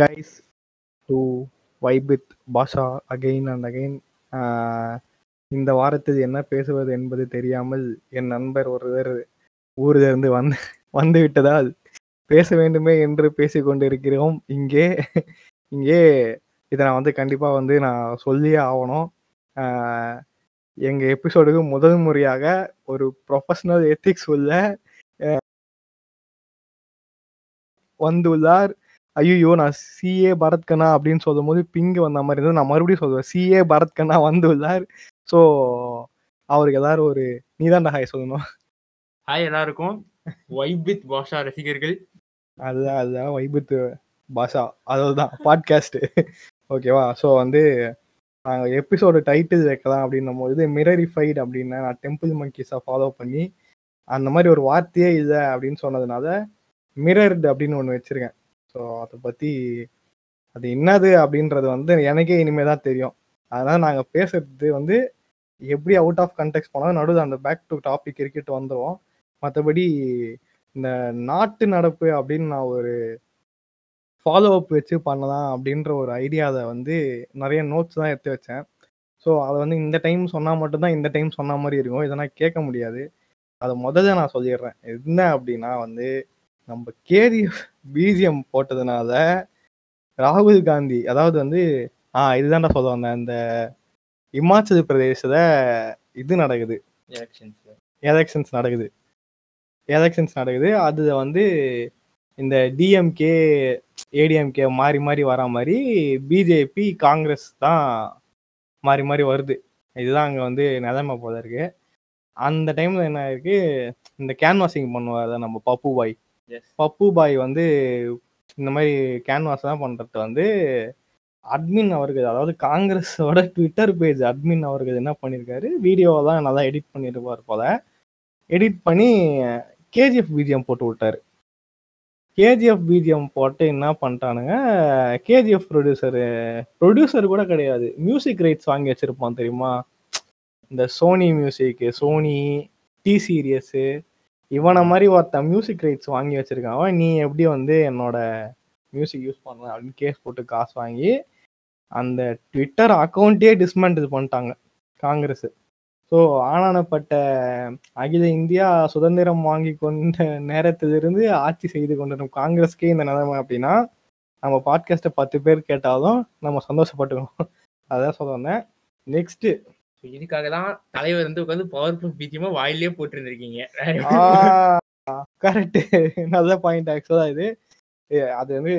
Guys to vibe with Basha again and again இந்த வாரத்தில் என்ன பேசுவது என்பது தெரியாமல் என் நண்பர் ஒருவர் ஊரிலிருந்து வந்து வந்து விட்டதால் பேச வேண்டுமே என்று பேசிக்கொண்டிருக்கிறோம் இங்கே இங்கே இதை நான் வந்து கண்டிப்பாக வந்து நான் சொல்லியே ஆகணும். எங்கள் எபிசோடுக்கு முதல் முறையாக ஒரு ப்ரொஃபஷனல் எத்திக்ஸ் உள்ள வந்துள்ளார். ஐயோ நான் சிஏ பரத்கனா அப்படின்னு சொல்லும் போது பிங்கு வந்த மாதிரி இருந்தது. நான் மறுபடியும் சொல்லுவேன் சிஏ பரத்கனா வந்துள்ளார். ஸோ அவருக்கு எல்லாரும் ஒரு நீதான்டா ஹாய் சொல்லணும். ஹாய் எல்லாருக்கும். வைப் வித் பாஷா ரசிகர்கள். அதுதான் அதுதான். வைபத்து பாஷா. அதுதான் பாட்காஸ்ட் ஓகேவா ஸோ வந்து நாங்கள் எபிசோடு டைட்டில் வைக்கலாம் அப்படின்னும் போது மிரரிஃபைட் அப்படின்னு நான் டெம்பிள் மங்கீஸை ஃபாலோ பண்ணி அந்த மாதிரி ஒரு வார்த்தையே இல்லை அப்படின்னு சொன்னதுனால மிரர்டு அப்படின்னு ஒன்று வச்சுருக்கேன். ஸோ அதை பற்றி அது என்னது அப்படின்றது வந்து எனக்கே இனிமே தான் தெரியும். அதனால் நாங்கள் பேசுறது வந்து எப்படி அவுட் ஆஃப் கண்டெக்ட் போனாலும் நடுவில் அந்த பேக் டு டாபிக் இருக்கிட்டு வந்துடும் மற்றபடி இந்த நாட்டு நடப்பு அப்படின்னு நான் ஒரு ஃபாலோ அப் வச்சு பண்ணலாம் அப்படின்ற ஒரு ஐடியாவை வந்து நிறைய நோட்ஸ் தான் எடுத்து வச்சேன். ஸோ அதை வந்து இந்த டைம் சொன்னால் மட்டும்தான் இந்த டைம் சொன்ன மாதிரி இருக்கும். இதெல்லாம் கேட்க முடியாது. அதை முதல்ல நான் சொல்லிடுறேன். என்ன அப்படின்னா வந்து நம்ம கேடிஎஃப் பிஜிஎம் போட்டதுனால ராகுல் காந்தி அதாவது வந்து ஆ இதுதான்டா சொல்ல வந்தேன். இந்த இமாச்சல பிரதேசத்துல இது நடக்குது. எலெக்ஷன்ஸ் எலெக்ஷன்ஸ் நடக்குது. எலெக்ஷன்ஸ் நடக்குது. அது வந்து இந்த டிஎம்கே ஏடிஎம்கே மாறி மாறி வரா மாதிரி பிஜேபி காங்கிரஸ் தான் மாறி மாறி வருது. இதுதான் அங்கே வந்து நிலைமை போல இருக்கு. அந்த டைம்ல என்ன இருக்கு இந்த கேன்வாசிங் பண்ணுவார் நம்ம பப்பு பாய் பப்பு பாய் வந்து இந்த மாதிரி கேன்வாஸ் தான் பண்றது வந்து அட்மின் அவர்கள் அதாவது காங்கிரஸோட ட்விட்டர் பேஜ் அட்மின் அவர்கள் என்ன பண்ணியிருக்காரு வீடியோவெல்லாம் நல்லா எடிட் பண்ணியிருப்பார் போல. எடிட் பண்ணி கேஜிஎஃப் பிஜிஎம் போட்டு விட்டாரு. கேஜிஎஃப் பிஜிஎம் போட்டு என்ன பண்ணிட்டானுங்க? கேஜிஎஃப் ப்ரொடியூசரு ப்ரொடியூசர் கூட கிடையாது. மியூசிக் ரைட்ஸ் வாங்கி வச்சிருப்பான் தெரியுமா? இந்த சோனி மியூசிக்கு சோனி டி சீரியஸு இவனை மாதிரி ஒருத்தன் மியூசிக் ரைட்ஸ் வாங்கி வச்சிருக்கான். நீ எப்படி வந்து என்னோட மியூசிக் யூஸ் பண்ண அப்படின்னு கேஸ் போட்டு காசு வாங்கி அந்த ட்விட்டர் அக்கௌண்ட்டே டிஸ்மேண்டில் பண்ணிட்டாங்க காங்கிரஸ். ஸோ ஆனானப்பட்ட அகில இந்தியா சுதந்திரம் வாங்கி கொண்ட நேரத்திலிருந்து ஆட்சி செய்து கொண்டிருக்கும் காங்கிரஸ்க்கே இந்த நிலைமை அப்படின்னா நம்ம பாட்காஸ்ட்டை பத்து பேர் கேட்டாலும் நம்ம சந்தோஷப்பட்டுக்கணும். அதான் சொல்ல வந்தேன். நெக்ஸ்ட் இதுக்காக தான் தலைவர் வந்து உட்காந்து பவர்ஃபுல் பிஜிஎமா வாயிலே போட்டுருந்துருக்கீங்க. கரெக்ட் நல்ல பாயிண்ட் ஆக்சுவலா இது. அது வந்து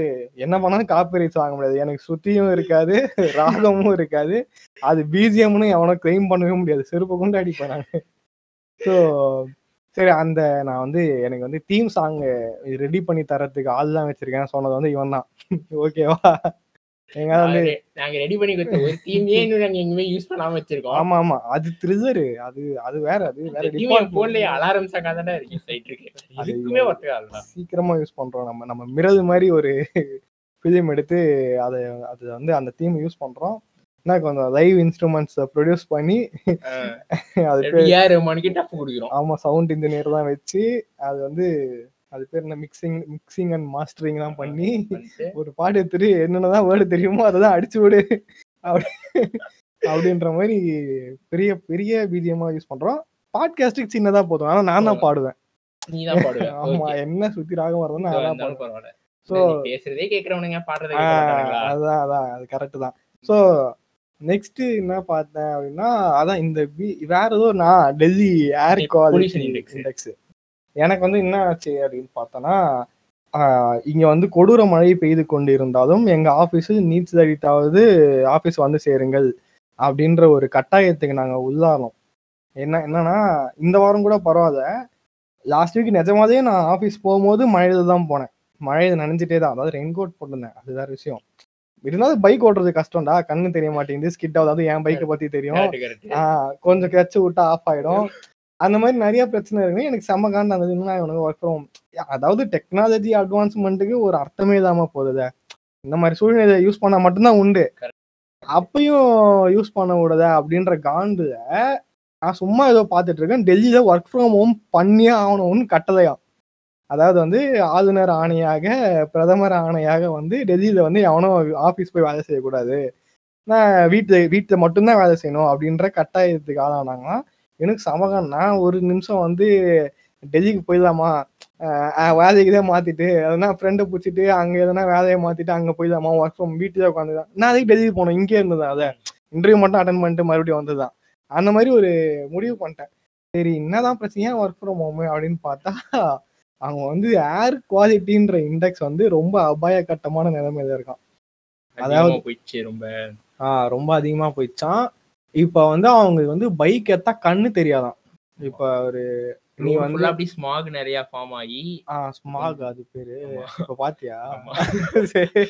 என்ன பண்ணாலும் காப்பிரைட்ஸ் வாங்க முடியாது. எனக்கு சுத்தியும் இருக்காது ராகமும் இருக்காது. அது பிஜிஎம்னு எவனும் கிளைம் பண்ணவே முடியாது. செருப்பு கொண்டு அடிப்பேன் ஸோ சரி அந்த நான் வந்து எனக்கு வந்து தீம் சாங் ரெடி பண்ணி தரத்துக்கு ஆள் தான் வச்சிருக்கேன். சொன்னது வந்து இவன் தான் ஓகேவா எங்க வந்து நாங்க ரெடி பண்ணி கொடுத்த ஒரு இன்னும் நாங்க எங்குமே யூஸ் பண்ணாம வச்சிருக்கோம். ஆமா ஆமா. அது த்ரில்லரு அது அது வேற அது வேற department. போன்லயே அலாரம் சாக்கா தானே இருக்கு சைட் இருக்கு அது இதுக்குமே ஒர்க் ஆகலாம் சீக்கிரமா யூஸ் பண்றோம் நம்ம. நம்ம மிரல் மாதிரி ஒரு ஃபிலிம் எடுத்து அதை அது வந்து அந்த தீம் யூஸ் பண்றோம். என்ன கொஞ்சம் லைவ் இன்ஸ்ட்ருமெண்ட்ஸ் ப்ரொடியூஸ் பண்ணி அது ஆமா சவுண்ட் இன்ஜினியர் தான் வச்சு அது வந்து அது பேர் என்ன? மிக்சிங் மிக்சிங் அண்ட் மாஸ்டரிங் தான் பண்ணி ஒரு பாட்டு எடுத்துட்டு என்னென்னதான் வேர்டு தெரியுமோ அதெல்லாம் அடிச்சு விடு. அப்படி அப்படின்ற மாதிரி பெரிய பெரிய பிஜிஎம்மா யூஸ் பண்றோம். பாட்காஸ்டுக்கு சின்னதா போதும். ஆனா நான் தான் பாடுவேன். ஆமா. என்ன சுத்தி ராகம் வருதுன்னு நான் தான் பாடுவேன். நீ பேசுறதே கேக்குறவனுங்க பாடுறதே அதான் அதான் அது கரெக்ட் தான். ஸோ நெக்ஸ்ட் என்ன பார்த்தேன் அப்படின்னா அதான் இந்த வேற ஏதோ நான் டெல்லி ஏர் குவாலிட்டி. இண்டெக்ஸ் எனக்கு வந்து என்ன ஆச்சு அப்படின்னு பார்த்தோன்னா இங்க வந்து கொடூர மழை பெய்து கொண்டிருந்தாலும் எங்க ஆபீஸில் நீட்ஸ் அடித்தாவது ஆபீஸ் வந்து சேருங்கள் அப்படின்ற ஒரு கட்டாயத்துக்கு நாங்க உள்ளாரோம் என்ன என்னன்னா இந்த வாரம் கூட பரவாயில்ல. லாஸ்ட் வீக் நிஜமாவே நான் ஆபீஸ் போகும்போது மழையில தான் போனேன். மழையில நனைஞ்சிட்டே தான். அதாவது ரெயின் கோட் போட்டிருந்தேன். அது வேற விஷயம். இருந்தாலும் பைக் ஓட்டுறது கஷ்டம்டா. கண்ணு தெரிய மாட்டேங்குது. ஸ்கிட் ஆகுது அதாவது என் பைக்கை பத்தி தெரியும். கொஞ்சம் கிளச்சு விட்டா ஆஃப் ஆயிடும். அந்த மாதிரி நிறைய பிரச்சனை இருக்கு. எனக்கு செம்ம காண்டு அந்த இதுனா இவனுக்கு ஒர்க் ஃப்ரம் அதாவது டெக்னாலஜி அட்வான்ஸ்மெண்ட்டுக்கு ஒரு அர்த்தமே இல்லாம போகுது இந்த மாதிரி சூழ்நிலை யூஸ் பண்ணா மட்டும்தான் உண்டு. அப்பயும் யூஸ் பண்ண விடாத அப்படின்ற காண்டுல நான் சும்மா ஏதோ பார்த்துட்டு இருக்கேன். டெல்லியில ஒர்க் ஃப்ரம் ஹோம் பண்ணியே ஆகணும்னு கட்டளையா அதாவது வந்து ஆளுநர் ஆணையாக பிரதமர் ஆணையாக வந்து டெல்லியில வந்து எவனும் ஆபீஸ் போய் வேலை செய்யக்கூடாது. நான் வீட்டு வீட்டுல மட்டும்தான் வேலை செய்யணும் அப்படின்ற கட்டாயத்துக்கு ஆளானாங்கன்னா எனக்கு சமகம் நான் ஒரு நிமிஷம் வந்து டெல்லிக்கு போயிடலாமா? வேலைக்கு தான் மாத்திட்டு எதனா ஃப்ரெண்டை பிடிச்சிட்டு அங்க எதனா வேலையை மாத்திட்டு அங்க போயிடலாமா? ஒர்க் ஃப்ரம் வீட்டுல உட்காந்து நான் அதுக்கு டெல்லிக்கு போனோம் இங்கே இருந்ததான் அதை. இன்டர்வியூ மட்டும் அட்டன் பண்ணிட்டு மறுபடியும் வந்ததுதான் அந்த மாதிரி ஒரு முடிவு பண்ணிட்டேன். சரி என்னதான் பிரச்சனையா ஒர்க் ஃப்ரம் ஹோம் அப்படின்னு பார்த்தா அவங்க வந்து ஏர் குவாலிட்டின்ற இண்டெக்ஸ் வந்து ரொம்ப அபாயகட்டமான நிலைமையில இருக்கான். அதிகமா போயிடுச்சு ரொம்ப. ஆஹ் ரொம்ப அதிகமா போயிடுச்சான் இப்ப வந்து அவங்க வந்து பைக் எத்தா கண்ணு தெரியாதான். இப்ப ஒரு நீ வந்து அப்படி ஸ்மாக் நிறைய ஃபார்ம் ஆகி. ஆஹ் ஸ்மாக் அது பேரு. இப்ப பாத்தியா. சரி.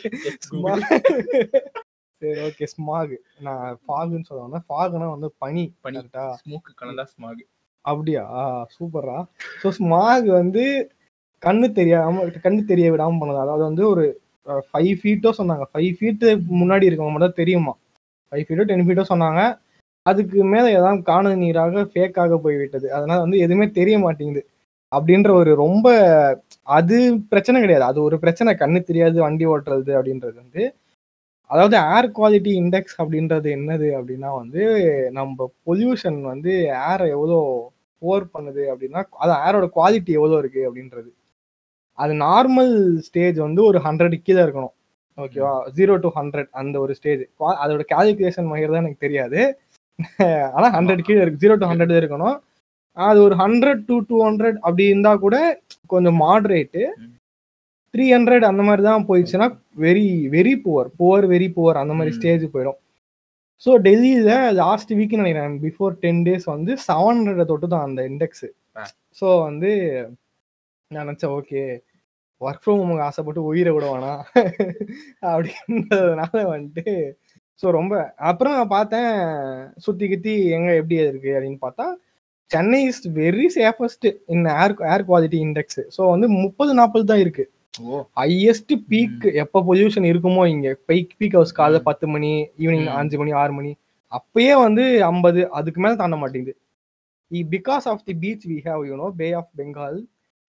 ஓகே ஸ்மாக் நான் ஃபாகுன்னு சொல்லுவேன்னா ஃபாகுனா வந்து பனி பனி. கரெக்டா ஸ்மோக் கலந்தா ஸ்மாக் அப்படியா? சூப்பரா ஸோ ஸ்மாக் வந்து கண்ணு தெரியாம கண்ணு தெரிய விடாம பண்ணது. அதாவது வந்து ஒரு ஃபைவ் ஃபீட்டோ சொன்னாங்க. ஃபைவ் ஃபீட்டு முன்னாடி இருக்கவங்க மட்டும் தெரியுமா? ஃபைவ் ஃபீட்டோ டென் ஃபீட்டோ சொன்னாங்க. அதுக்கு மேல ஏதாவது காணல் நீராக ஃபேக்காக போய்விட்டது. அதனால வந்து எதுவுமே தெரிய மாட்டேங்குது. அப்படின்ற ஒரு ரொம்ப அது பிரச்சனை கிடையாது. அது ஒரு பிரச்சனை. கண்ணு தெரியாது வண்டி ஓட்டுறது அப்படின்றது வந்து அதாவது ஏர் குவாலிட்டி இண்டெக்ஸ் அப்படின்றது என்னது அப்படின்னா வந்து நம்ம பொல்யூஷன் வந்து ஏரை எவ்வளோ ஓவர் பண்ணுது அப்படின்னா அது ஏரோட குவாலிட்டி எவ்வளோ இருக்கு அப்படின்றது. அது நார்மல் ஸ்டேஜ் வந்து ஒரு ஹண்ட்ரட் கீழே இருக்கணும். ஓகேவா ஜீரோ டு ஹண்ட்ரட் அந்த ஒரு ஸ்டேஜ் அதோட கால்குலேஷன் மகிர் தான் எனக்கு தெரியாது. ஆனா ஹண்ட்ரட் கீழே இருக்கு. ஜீரோ டு ஹண்ட்ரட் இருக்கணும். அது ஒரு ஹண்ட்ரட் டு டூ ஹண்ட்ரட் அப்படி இருந்தா கூட கொஞ்சம் மாடரேட்டு த்ரீ ஹண்ட்ரட் அந்த மாதிரி தான் போயிடுச்சுன்னா very very poor poor very poor அந்த மாதிரி. ஸ்டேஜ் போயிடும். ஸோ டெல்லியில லாஸ்ட் வீக் நினைக்கிறேன். பிஃபோர் டென் டேஸ் வந்து செவன் ஹண்ட்ரட் தொட்டு தான் அந்த இண்டெக்ஸ். ஸோ வந்து நான் நினச்சேன் ஓகே ஒர்க் ஃப்ரம் ஹோமுக்கு ஆசைப்பட்டு உயிரை விடுவானா அப்படின்றதுனால வந்துட்டு ஸோ ரொம்ப அப்புறம் நான் பார்த்தேன் சுத்தி கித்தி எங்க எப்படி இருக்கு அப்படின்னு பார்த்தா Chennai is very safest in air air quality index so வந்து முப்பது நாற்பது தான் இருக்கு. ஓ. ஹையஸ்ட் பீக் எப்போ பொல்யூஷன் இருக்குமோ இங்க. பீக் பீக் ஹவர்ஸ் காலைல. பத்து மணி ஈவினிங். அஞ்சு மணி ஆறு மணி. அப்பயே வந்து ஐம்பது அதுக்கு மேல தாண்ட மாட்டேங்குது. Because of the beach we have you know bay of Bengal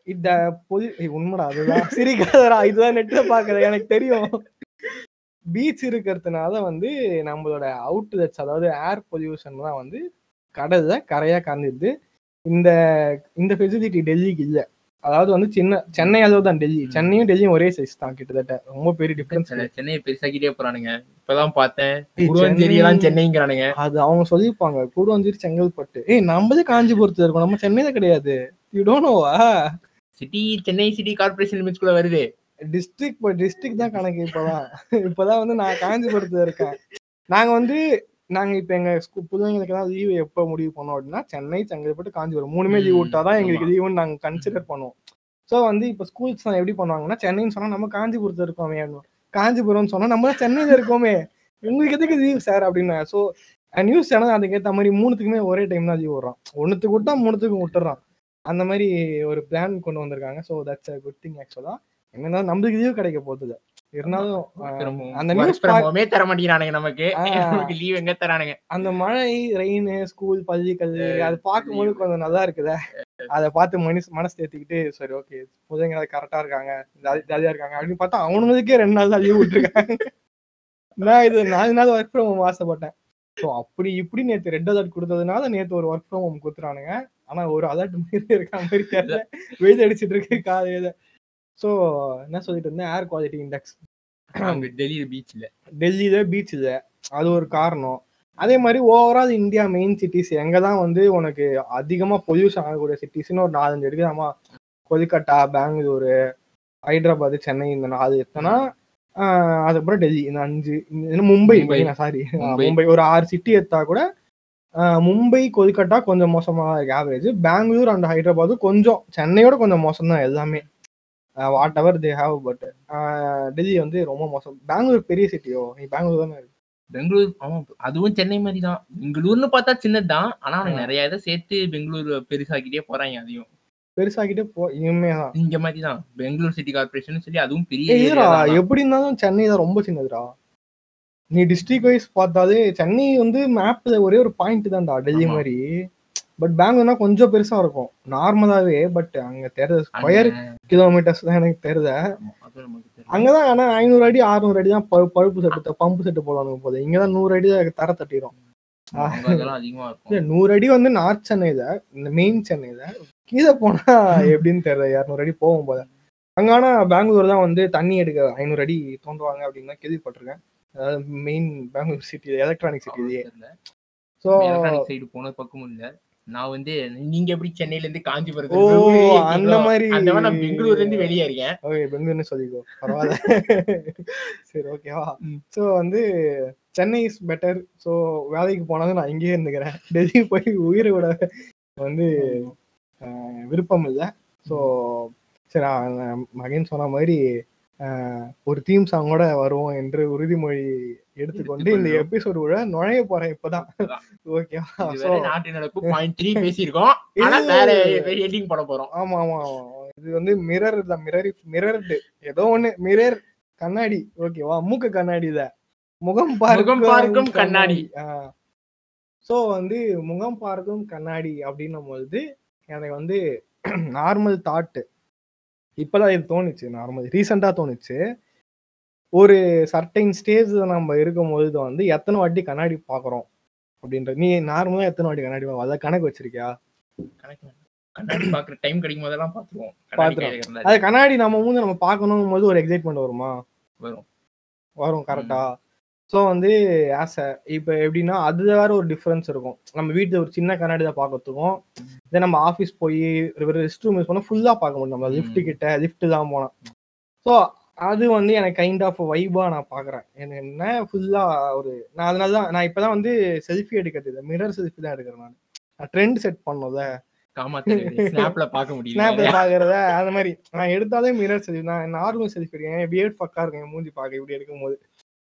இந்த பொது உண்மைடா அதுதான். சிரிக்காதடா இதுதான் நெட்ல பாக்குறது எனக்கு தெரியும். பீச் இருக்கிறதுனால வந்து நம்மளோட அவுட்லெட்ஸ் அதாவது ஏர் பொல்யூஷன் தான் வந்து கடல்ல கரையா கறந்துது இந்த இந்த ஃபெசிலிட்டி டெல்லிக்கு இல்ல. அதாவது வந்து சின்ன சென்னை அளவு தான் டெல்லி. சென்னையும் டெல்லியும் ஒரே சைஸ் தான் கிட்டத்தட்ட. ரொம்ப பெரிய டிஃபரன்ஸ் சென்னை- சென்னையை பெருசாக்கிட்டே போறானுங்க. இப்பதான் பார்த்தேன். குருவஞ்சேரி சென்னைங்கிறானுங்க. அது அவங்க சொல்லியிருப்பாங்க. கூடுவஞ்சேரி செங்கல்பட்டு. ஏய் நம்மளே காஞ்சிபுரத்துல இருக்கோம். நம்ம சென்னையில கிடையாது. You don't Noah city Chennai city corporation லிமிட்ஸ்குள்ள வருது. டிஸ்ட்ரிக்ட் இப்போ டிஸ்ட்ரிக்ட் தான் கணக்கு. இப்போதான். இப்போதான் வந்து நான் காஞ்சிபுரத்துல இருக்கேன். நாங்கள் வந்து நாங்கள் இப்போ எங்கள் ஸ்கூல் பிள்ளைங்களுக்கு தான் லீவு எப்போ முடிவு பண்ணோம் அப்படின்னா சென்னை செங்கல்பட்டு காஞ்சிபுரம் மூணுமே லீவ் விட்டா தான் எங்களுக்கு லீவுன்னு நாங்கள் கன்சிடர் பண்ணுவோம். ஸோ வந்து இப்போ ஸ்கூல்ஸ் எப்படி பண்ணுவாங்கன்னா சென்னைன்னு சொன்னால் நம்ம காஞ்சிபுரத்தில் இருக்கோமே. காஞ்சிபுரம்னு சொன்னால் நம்ம தான் சென்னையில் இருக்கோமே. உங்களுக்கு எதுக்கு லீவ் சார் அப்படின்னு? ஸோ நியூஸ் சேனல் அதுக்கேற்ற மாதிரி மூணுத்துக்குமே ஒரே டைம் தான் லீவ் விடுறான் ஒன்றுத்துக்கு விட்டா மூணுத்துக்கும் விட்டுறான் அந்த மாதிரி ஒரு பிளான் கொண்டு வந்திருக்காங்க. So that's a good thing ஆக்சுவலாக என்னன்னா நம்மளுக்கு லீவ் கிடைக்க போகுது இருந்தாலும் அந்த நியூஸ் ஹோமே தர மாட்டேங்கிறானுங்க நமக்கு. நமக்கு லீவ் எங்க தரானுங்க? அந்த மழை ரெயின் ஸ்கூல் பள்ளி கல்வி அது பார்க்கும்போது. கொஞ்சம் நல்லா இருக்குதே. அதை பார்த்து மனசு மனசு தேத்திக்கிட்டு சரி ஓகே பிள்ளைங்க கரெக்டா இருக்காங்க ஜாலி- ஜாலியா இருக்காங்க அப்படின்னு பார்த்தா அவனுங்களுக்கே ரெண்டு நாள் தான் லீவ் விட்டுருக்காங்க. நான் இது நாலு நாள் ஒர்க் ஃப்ரம் ஹோம் ஆசைப்பட்டேன். ஸோ அப்படி இப்படி நேற்று ரெட் அலர்ட் கொடுத்ததுனால நேற்று ஒரு ஒர்க் ஃப்ரம் ஹோம் கொடுத்துறானுங்க ஆனா ஒரு அலர்ட் மாதிரி இருக்க மாதிரி தெரியல. வெயில் அடிச்சிட்டு இருக்கு காலையில. ஸோ என்ன சொல்லிட்டு இருந்தேன்? ஏர் குவாலிட்டி இண்டெக்ஸ் டெல்லியில பீச்ல டெல்லியில பீச் இல்ல அது ஒரு காரணம். அதே மாதிரி ஓவரால் இந்தியா மெயின் சிட்டிஸ் எங்க தான் வந்து உனக்கு அதிகமா பொல்யூஷன் ஆகக்கூடிய சிட்டிஸ்னு ஒரு நாலஞ்சு எடுக்கலாமா கொல்கட்டா பெங்களூரு ஹைதராபாத் சென்னை இந்த நாலு எத்தனா அதுக்கப்புறம் டெல்லி. இந்த அஞ்சு மும்பை. சாரி மும்பை. ஒரு ஆறு சிட்டி எடுத்தா கூட மும்பை கொல்கட்டா கொஞ்சம் மோசமா இருக்கு. ஆவரேஜ் பெங்களூர் அண்ட் ஹைதராபாத் கொஞ்சம் சென்னையோட கொஞ்சம் மோசம் தான் எல்லாமே. Whatever they have but Delhi வந்து ரொம்ப மோசம். பெங்களூர் பெரிய சிட்டியோ நீ பெங்களூர் தானே இருக்கு. பெங்களூர் ஆமா அதுவும் சென்னை மாதிரி தான். பெங்களூர்னு பார்த்தா சின்னதுதான் ஆனா அவனுக்கு. நிறைய இதை சேர்த்து பெங்களூர் பெருசாக்கிட்டே போறாங்க அதையும். பெருசாக்கிட்டே போ இனிமேதான் இங்க மாதிரி தான். பெங்களூர் சிட்டி கார்பரேஷன் சொல்லி அதுவும் பெரிய தான். எப்படி இருந்தாலும் சென்னை தான் ரொம்ப சின்னதுடா. நீ டிஸ்ட்ரிக்ட் வைஸ் பார்த்தாலே சென்னை வந்து மேப்ல ஒரே ஒரு பாயிண்ட் தான்டா டெல்லி. மாதிரி. பட் பெங்களூர்னா கொஞ்சம் பெருசா இருக்கும். நார்மலாவே பட் அங்க தெரியுது ஸ்கொயர் கிலோமீட்டர்ஸ் தான் எனக்கு தெரியுது அங்கதான் ஆனா ஐநூறு அடி அறுநூறு அடி தான் பழுப்பு செட்டு பம்பு செட்டு போடுவாங்க போது இங்கதான் நூறு அடி தான் தர தட்டிடும் நூறு அடி வந்து நார்த் சென்னையில இந்த மெயின் சென்னையில கீழே போனா எப்படின்னு தெரியல இரநூறு அடி போகும் போது அங்க ஆனா பெங்களூர் தான் வந்து தண்ணி எடுக்க ஐநூறு அடி தோண்டுவாங்க அப்படின்னு தான் கேள்விப்பட்டிருக்கேன். அதாவது மெயின் பெங்களூர் சிட்டி எலக்ட்ரானிக் சிட்டிலேயே ஸோ சைடு போன பக்கமும் இல்ல. நான் வந்து நீங்க எப்படி சென்னையில இருந்து இருக்கீங்களோ, அந்த மாதிரி- அந்த நான் பெங்களூர்ல இருந்து வெளியே இருக்கேன் ஓகே பெங்களூர்னு சொல்லிக்கோ. பரவாயில்ல. சரி ஓகேவா. ஸோ வந்து சென்னை இஸ் பெட்டர் ஸோ வேலைக்கு போனாலும் நான் இங்கேயே இருந்துக்கிறேன். டெல்லி போய் உயிரை விட வந்து விருப்பம் இல்லை. ஸோ சரி நான் மகன் சொன்ன மாதிரி ஒரு தீம் சாங்கோட வருவோம் என்று உறுதிமொழி எடுத்துக்கொண்டு இந்த. எபிசோடு விட நுழைய போறேன் இப்பதான். ஓகேவா பேசியிருக்கோம். போறோம். ஆமா ஆமா. இது வந்து மிரர் தான் மிரர் மிரர்டு ஏதோ ஒண்ணு மிரர் கண்ணாடி. ஓகேவா மூக்கு கண்ணாடி தான் முகம் முகம் பார்க்கும் கண்ணாடி. சோ வந்து முகம் பார்க்கும் கண்ணாடி அப்படின்னும் பொழுது எனக்கு வந்து நார்மல் தாட் இப்பதான் இது தோணுச்சு நார்மல் ரீசெண்டா தோணுச்சு. ஒரு சர்டைன் ஸ்டேஜ்ல நம்ம இருக்கும் பொழுது வந்து எத்தனை வாட்டி கண்ணாடி பாக்குறோம் அப்படின்ற நீ நார்மலா எத்தனை வாட்டி கண்ணாடி பார்க்க அதை கணக்கு வச்சிருக்கியா? கணக்கு. கண்ணாடி பாக்குற டைம் கிடைக்கும் போதெல்லாம். கையில இருந்தா அது கண்ணாடி நம்ம மூஞ்சி நம்ம பார்க்கணும் போது ஒரு எக்ஸைட்மெண்ட் வருமா? வரும். வரும் கரெக்டா ஸோ வந்து ஆஸ் இப்போ எப்படின்னா அதுல வேற ஒரு டிஃபரன்ஸ் இருக்கும். நம்ம வீட்டில் ஒரு சின்ன கண்ணாடி தான் பார்க்கறதுக்கும் இதே நம்ம ஆஃபீஸ் போய் ரெஸ்ட் ரூம் யூஸ் பண்ணால் ஃபுல்லாக பார்க்க முடியும். நம்ம லிஃப்ட். கிட்ட லிஃப்ட் தான் போனோம் ஸோ அது வந்து எனக்கு கைண்ட் ஆஃப் வைபா நான் பார்க்குறேன் எனக்கு என்ன ஃபுல்லாக ஒரு நான் அதனால தான் நான் இப்போ தான் வந்து செல்ஃபி எடுக்கிறது இல்லை மிரர் செல்ஃபி தான் எடுக்கிறேன் நான். ட்ரெண்ட் செட் பண்ணோம்ல. ஸ்னாப்ல பாக்க ஸ்னாப்ல முடியல. பாக்குறத? அந்த மாதிரி. நான் எடுத்தாலே மிரர் செல்ஃபி நான் நார்மல் செல்ஃபி எடுக்கேன் பியர்ட் பக்கா இருக்கும்? என் மூஞ்சி பார்க்க இப்படி எடுக்கும்போது.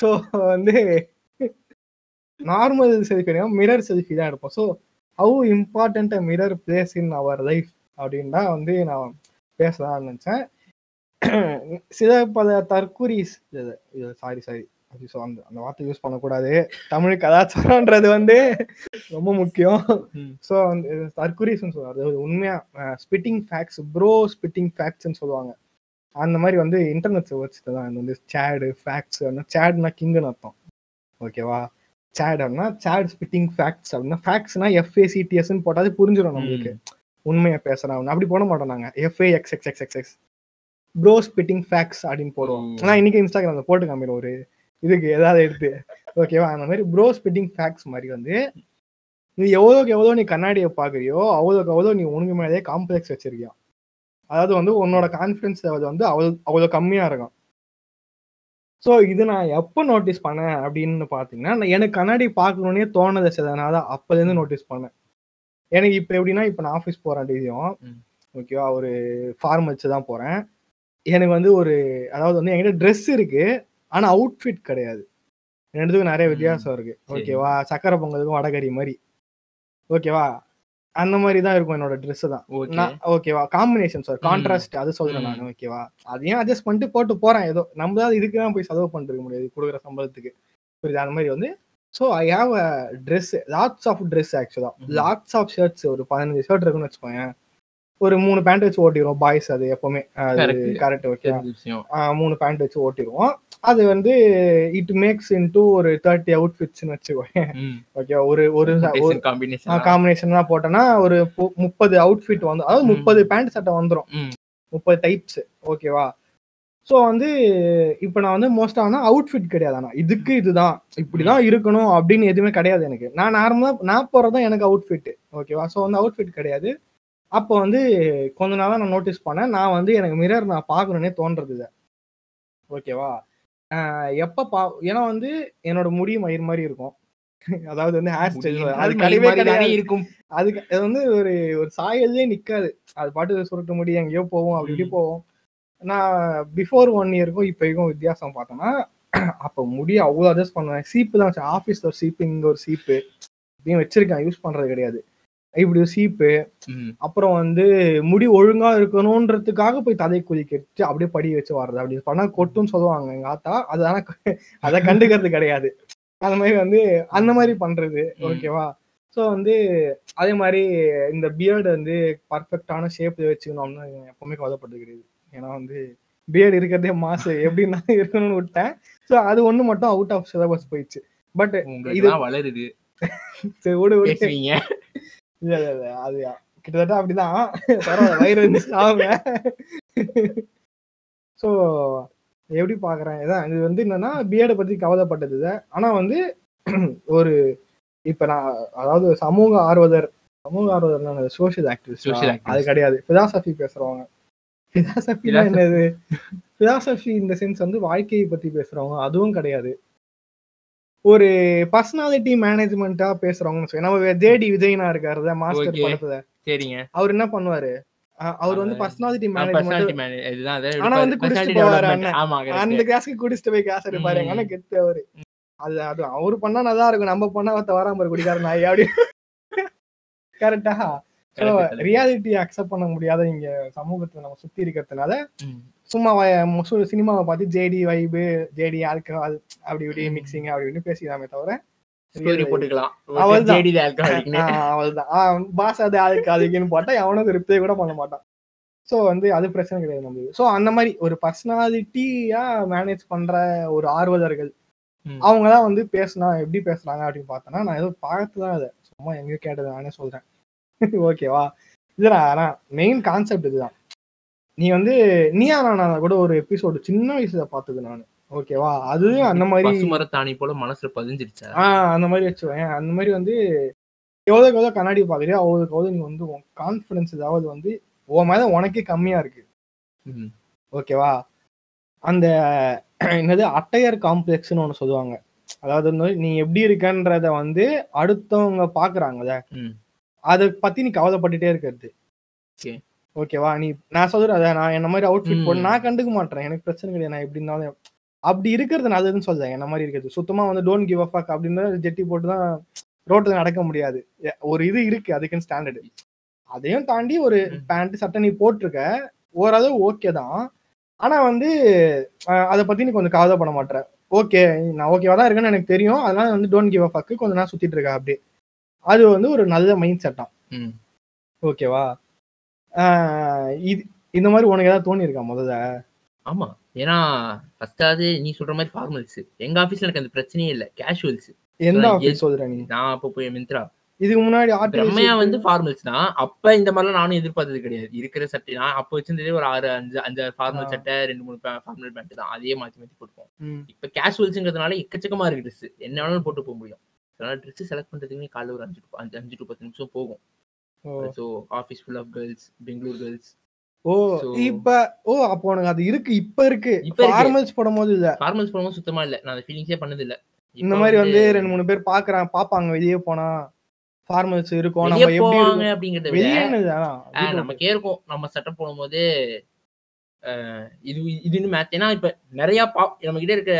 ஸோ வந்து நார்மல் செல்ஃபி எடுக்க மிரர் செல்ஃபி தான் எடுப்போம். So how important mirror place in our life அப்படின்னா வந்து நான் பேசலாம்னு நினைச்சேன். சில பல தற்கூரிஸ் சாரி சாரி ஸோ அந்த அந்த வார்த்தை யூஸ் பண்ணக்கூடாது. தமிழ் கலாச்சாரம்ன்றது வந்து ரொம்ப முக்கியம். ஸோ வந்து தற்குறிஸ்ன்னு சொல்லுவாங்க. உண்மையா ஸ்பிட்டிங் ஃபேக்ட்ஸ் ப்ரோ ஸ்பிட்டிங் ஃபேக்ட்ஸ்னு சொல்லுவாங்க. அந்த மாதிரி வந்து இன்டர்நெட் வச்சுட்டு தான் இது வந்து சேடு ஃபேக்ட்ஸ் சேட்னா கிங்குன்னு அர்த்தம். ஓகேவா சேட் அப்படின்னா சேட் ஸ்பிட்டிங் ஃபேக்ட்ஸ் அப்படின்னா ஃபேக்ட்ஸ்னா எஃப்ஏசிடிஎஸ்ன்னு போட்டாலே புரிஞ்சிடும் நம்மளுக்கு. உண்மையை பேசுறான் அப்படி போட மாட்டோம் நாங்க. FA x x x x x bro spitting facts அப்படின்னு போடுவோம். நான் இன்னைக்கு இன்ஸ்டாகிராம்ல போட்டு காமிக்கிறேன் ஒரு இதுக்கு ஏதாவது எடுத்து. ஓகேவா அந்த மாதிரி ப்ரோ ஸ்பிட்டிங் ஃபேக்ட்ஸ் மாதிரி வந்து நீ எவ்வளோக்கு எவ்வளோ நீ கண்ணாடியை பார்க்குறியோ அவ்வளோக்கு அவ்வளோ நீ உனக்கு மேலேயே காம்ப்ளெக்ஸ் வச்சிருக்கியா? அதாவது வந்து உன்னோட கான்ஃபிடன்ஸ் லெவல் வந்து அவ்வளோ அவ்வளோ கம்மியாக இருக்கும். ஸோ இது நான் எப்போ நோட்டீஸ் பண்ணேன் அப்படின்னு பார்த்தீங்கன்னா நான் எனக்கு கண்ணாடி பார்க்கணுன்னே தோணதை சில நாள் அப்போலேருந்து நோட்டீஸ் பண்ணேன். எனக்கு இப்போ எப்படின்னா இப்போ நான் ஆஃபீஸ் போகிறேன் டெய்லியும். ஓகேவா ஒரு ஃபார்ம் வச்சு தான் போகிறேன் எனக்கு வந்து ஒரு அதாவது வந்து என்கிட்ட ட்ரெஸ் இருக்கு ஆனால் அவுட்ஃபிட் கிடையாது. ரெண்டுத்துக்கும் நிறைய. வித்தியாசம் இருக்கு. ஓகேவா சக்கரை பொங்கலுக்கும் வடகரி மாதிரி. ஓகேவா அந்த மாதிரி தான் இருக்கும் என்னோட ட்ரெஸ் தான். ஓகேவா காம்பினேஷன் சார். கான்ட்ராஸ்ட் அது சொல்றேன். நான். ஓகேவா அதையும் அட்ஜஸ்ட் பண்ணிட்டு போட்டு போறேன். ஏதோ நம்மளால இதுக்கு தான் போய் செலவு பண்ணிருக்க முடியாது. கொடுக்குற சம்பளத்துக்கு. புரியுது? அந்த மாதிரி வந்து so I have a dress lots of dress ஆக்சுவலா. லாட்ஸ் ஆஃப் ஷர்ட்ஸ் ஒரு பதினஞ்சு ஷர்ட் இருக்குன்னு வச்சுக்கோங்க ஒரு மூணு பேண்ட் வச்சு ஓட்டிடுவோம் பாய்ஸ் அது எப்பவுமே. அது. கரெக்ட் ஓகே மூணு பேண்ட் வச்சு ஓட்டிடுவோம் அது வந்து இட் மேக்ஸ் இன்டூ ஒரு தேர்ட்டி அவுட்ஃபிட்ஸ்னு வச்சுக்கோங்க ஓகே ஒரு ஒரு காம்பினேஷன் தான் போட்டோன்னா ஒரு முப்பது அவுட்ஃபிட் வந்து அதாவது. முப்பது பேண்ட் சட்டை வந்துடும். முப்பது டைப்ஸ் ஓகேவா ஸோ வந்து இப்போ நான் வந்து மோஸ்டா வந்து அவுட்ஃபிட் கிடையாது. ஆனால் இதுக்கு இதுதான். இப்படிதான் இருக்கணும் அப்படின்னு எதுவுமே கிடையாது எனக்கு. நான் நார்மலாக நான் போகிறது தான் எனக்கு அவுட்ஃபிட் ஓகேவா ஸோ வந்து அவுட்ஃபிட் கிடையாது. அப்போ வந்து கொஞ்ச நாளாக நான் நோட்டீஸ் பண்ணேன். நான் வந்து எனக்கு மிரர் நான் பார்க்கணுன்னே தோன்றது ஓகேவா எப்போ பா ஏன்னா வந்து என்னோட முடி மயிர் மாதிரி இருக்கும். அதாவது வந்து ஹேர் ஸ்டைல் அது கிடையவே கிடையாது. இருக்கும். அதுக்கு அது வந்து ஒரு ஒரு சாயல்லே நிக்காது. அது பாட்டு சுருட்ட முடி எங்கேயோ போவோம் அப்படி இப்படி. போவோம். நான் பிஃபோர் ஒன் இயருக்கும் இப்போக்கும் வித்தியாசம் பார்த்தோன்னா அப்போ முடி அவ்வளோ அட்ஜஸ்ட் பண்ணுவேன். சீப்பு தான் வச்சேன் ஆஃபீஸில் ஒரு சீப்பு இங்கே ஒரு சீப்பு இப்படியும் வச்சிருக்கேன். யூஸ் பண்ணுறது கிடையாது. இப்படி சீப்பு. அப்புறம் வந்து முடி ஒழுங்கா இருக்கணுன்றதுக்காக போய் தலை குளிக்கிட்டு அப்படியே படி வச்சு வர்றது அப்படி பண்ணா கொட்டுன்னு சொல்லுவாங்க எங்க ஆத்தா. அது ஆனா அதை கண்டுக்கிறது கிடையாது. அந்த மாதிரி வந்து அந்த மாதிரி பண்றது. ஓகேவா? ஸோ வந்து அதே மாதிரி இந்த பியர்டு வந்து பர்ஃபெக்டான ஷேப்ல வச்சுக்கணும்னு எப்பவுமே கவலைப்பட்டது கிடையாது. ஏன்னா வந்து பியர்டு இருக்கிறதே மாசு. எப்படின்னா இருக்கணும்னு விட்டேன். ஸோ அது ஒண்ணு மட்டும் அவுட் ஆஃப் சிலபஸ் போயிடுச்சு. பட் இது வளருது. சரி விடு விடு. பேசுவீங்க. இல்ல இல்ல இல்ல. அது கிட்டத்தட்ட அப்படிதான். வயிறு இருந்துச்சு. ஸோ எப்படி பாக்குறேன்? இதான் இது வந்து என்னன்னா பிஎட் பத்தி கவலைப்பட்டது. ஆனா வந்து ஒரு இப்ப நான் அதாவது சமூக ஆர்வலர் சமூக ஆர்வலர் சோஷியல் ஆக்டிவிஸ்ட். அது கிடையாது. பிலாசபி பேசுறவங்க. பிலாசபி என்னது? பிலாசபி இந்த சென்ஸ் வந்து வாழ்க்கையை பத்தி பேசுறவங்க. அதுவும் கிடையாது. ஒரு பர்சனாலிட்டி மேனேஜ்மெண்டா பேசுறவங்கன்னு சொல்லி நம்ம ஜேடி விஜயனா இருக்காரு மாஸ்டர். படத்துல. சரிங்க. அவர் என்ன பண்ணுவாரு? அவர் வந்து பர்சனாலிட்டி மேனேஜ்மெண்ட் ஆனா வந்து குடிச்சிட்டு போவாரு அந்த. கிளாஸ்க்கு குடிச்சிட்டு போய் கிளாஸ் எடுப்பாரு. அண்ணன் கெத்து அவரு. அது அது அவரு பண்ணா நல்லா இருக்கும். நம்ம பண்ணா ஒருத்த வராம இருக்கு குடிக்கார நாய் அப்படி கரெக்டா. ரியாலிட்டி அக்செப்ட் பண்ண முடியாத இங்க சமூகத்துல நம்ம சுத்தி இருக்கிறதுனால. சும்மா சினிமாவை பார்த்து ஜேடி வைபு ஜேடி ஆல்கஹால் அப்படி இப்படி. மிக்சிங் அப்படி இப்படின்னு பேசிக்கலாமே தவிர அவள்தான். பாஸ் அது அதுக்கு அதுக்குன்னு போட்டா எவனும் ரிப்ளை கூட பண்ண மாட்டான். ஸோ வந்து அது பிரச்சனை கிடையாது நம்மளுக்கு. ஸோ அந்த மாதிரி ஒரு பர்சனாலிட்டியா மேனேஜ் பண்ற ஒரு ஆர்வலர்கள். அவங்க தான் வந்து பேசினா எப்படி பேசுறாங்க அப்படின்னு பார்த்தோன்னா நான் ஏதோ பார்த்து தான் அதை. சும்மா எங்க கேட்டது நானே சொல்றேன். ஓகேவா? இதுல ஆனா மெயின் கான்செப்ட் இதுதான். நீ வந்து நீயா நானா கூட ஒரு எபிசோடு சின்ன வயசுல பார்த்தது நான். ஓகேவா அது அந்த மாதிரி பசுமரத்தாணி போல மனசுல பதிஞ்சிருச்சா? ஆஹ் அந்த மாதிரி வச்சுவேன் அந்த மாதிரி வந்து எவ்வளோக்கு எவ்வளோ கண்ணாடி பாக்குறியோ அவ்வளோக்கு எவ்வளோ நீ வந்து உன் கான்ஃபிடன்ஸ் ஏதாவது வந்து உன் மேல உனக்கே கம்மியா இருக்கு. ஓகேவா அந்த என்னது அட்டையர் காம்ப்ளெக்ஸ்னு ஒன்று சொல்லுவாங்க. அதாவது வந்து நீ எப்படி இருக்கன்றத வந்து அடுத்தவங்க பாக்குறாங்கல்ல ம். அதை பத்தி நீ கவலைப்பட்டுட்டே இருக்கிறது. ஓகேவா? நீ நான் சொல்றேன் அத நான் என்ன மாதிரி அவுட்ஃபிட். போட நான் கண்டுக்க மாட்டேன். எனக்கு பிரச்சனை கிடையாது. நான் எப்படி இருந்தாலும் அப்படி இருக்கிறது நல்லதுன்னு சொல்றேன். என்ன மாதிரி இருக்கிறது? சுத்தமா வந்து டோன்ட் கிவ் அஃப் அப்படின்னு ஜெட்டி போட்டு தான் ரோட்ல நடக்க முடியாது. ஒரு இது இருக்கு. அதுக்குன்னு ஸ்டாண்டர்டு அதையும் தாண்டி ஒரு. பேண்ட் சட்டை நீ போட்டிருக்க. ஓரளவு ஓகே தான். ஆனா வந்து அதை பத்தி நீ கொஞ்சம் கவலைப்பட மாட்டேற. ஓகே நான் ஓகேவா தான் இருக்கேன்னு எனக்கு தெரியும். அதனால வந்து டோன்ட் கிவ் அஃப் கொஞ்ச நேரம் சுத்திட்டு இருக்கா அப்படி அது வந்து ஒரு நல்ல மைண்ட் செட்டாம் ம். ஓகேவா இது இந்த மாதிரி உனக்கு ஏதாவது தோணி இருக்கா முதல்ல? ஆமா. ஏன்னா ஃபர்ஸ்டாவது நீ சொல்ற மாதிரி ஃபார்மல்ஸ் எங்க ஆபீஸ்ல எனக்கு அந்த பிரச்சனையே இல்ல. கேஷுவல்ஸ் எந்த So, ஆஃபீஸ் சொல்ற நீ? நான் அப்போ போய் மிந்த்ரா இதுக்கு முன்னாடி பிரம்மையா வந்து ஃபார்மல்ஸ் தான் அப்ப இந்த மாதிரிலாம் நானும் எதிர்பார்த்தது கிடையாது. இருக்கிற சட்டை நான் அப்போ வச்சிருந்ததே ஒரு ஆறு அஞ்சு அஞ்சு ஃபார்மல். சட்டை ரெண்டு மூணு ஃபார்மல் பேண்ட் தான். அதே மாத்தி மாத்தி போட்டுப்போம். இப்ப கேஷுவல்ஸ்ங்கிறதுனால எக்கச்சக்கமா இருக்கு ட்ரெஸ் என்ன வேணாலும் போட்டு போக முடியும். அதனால ட்ரெஸ் செலக்ட் பண்றதுக்குமே காலைல ஒரு அஞ்சு அஞ்சு டு பத்து நிமிஷம் போகும். So office full of girls Bangalore girls ஓ இப்ப ஓ அப்போ உனக்கு அது இருக்கு இப்ப இருக்கு. இப்ப. ஃபார்மல்ஸ் போடும் போது இல்ல. ஃபார்மல்ஸ் போடும்போது சுத்தமா இல்ல. நான் அந்த ஃபீலிங்ஸே பண்ணது இல்ல இந்த மாதிரி வந்து ரெண்டு மூணு பேர் பாக்குறாங்க பாப்பாங்க வெளியே போனா. ஃபார்மல்ஸ் இருக்கும் நம்ம எப்படி அப்படிங்கறத வெளியே நமக்கே இருக்கும். நம்ம சட்டம் போடும்போது இது இதுன்னு மேட்ச் ஏன்னா இப்ப நிறைய பா நம்ம கிட்ட இருக்க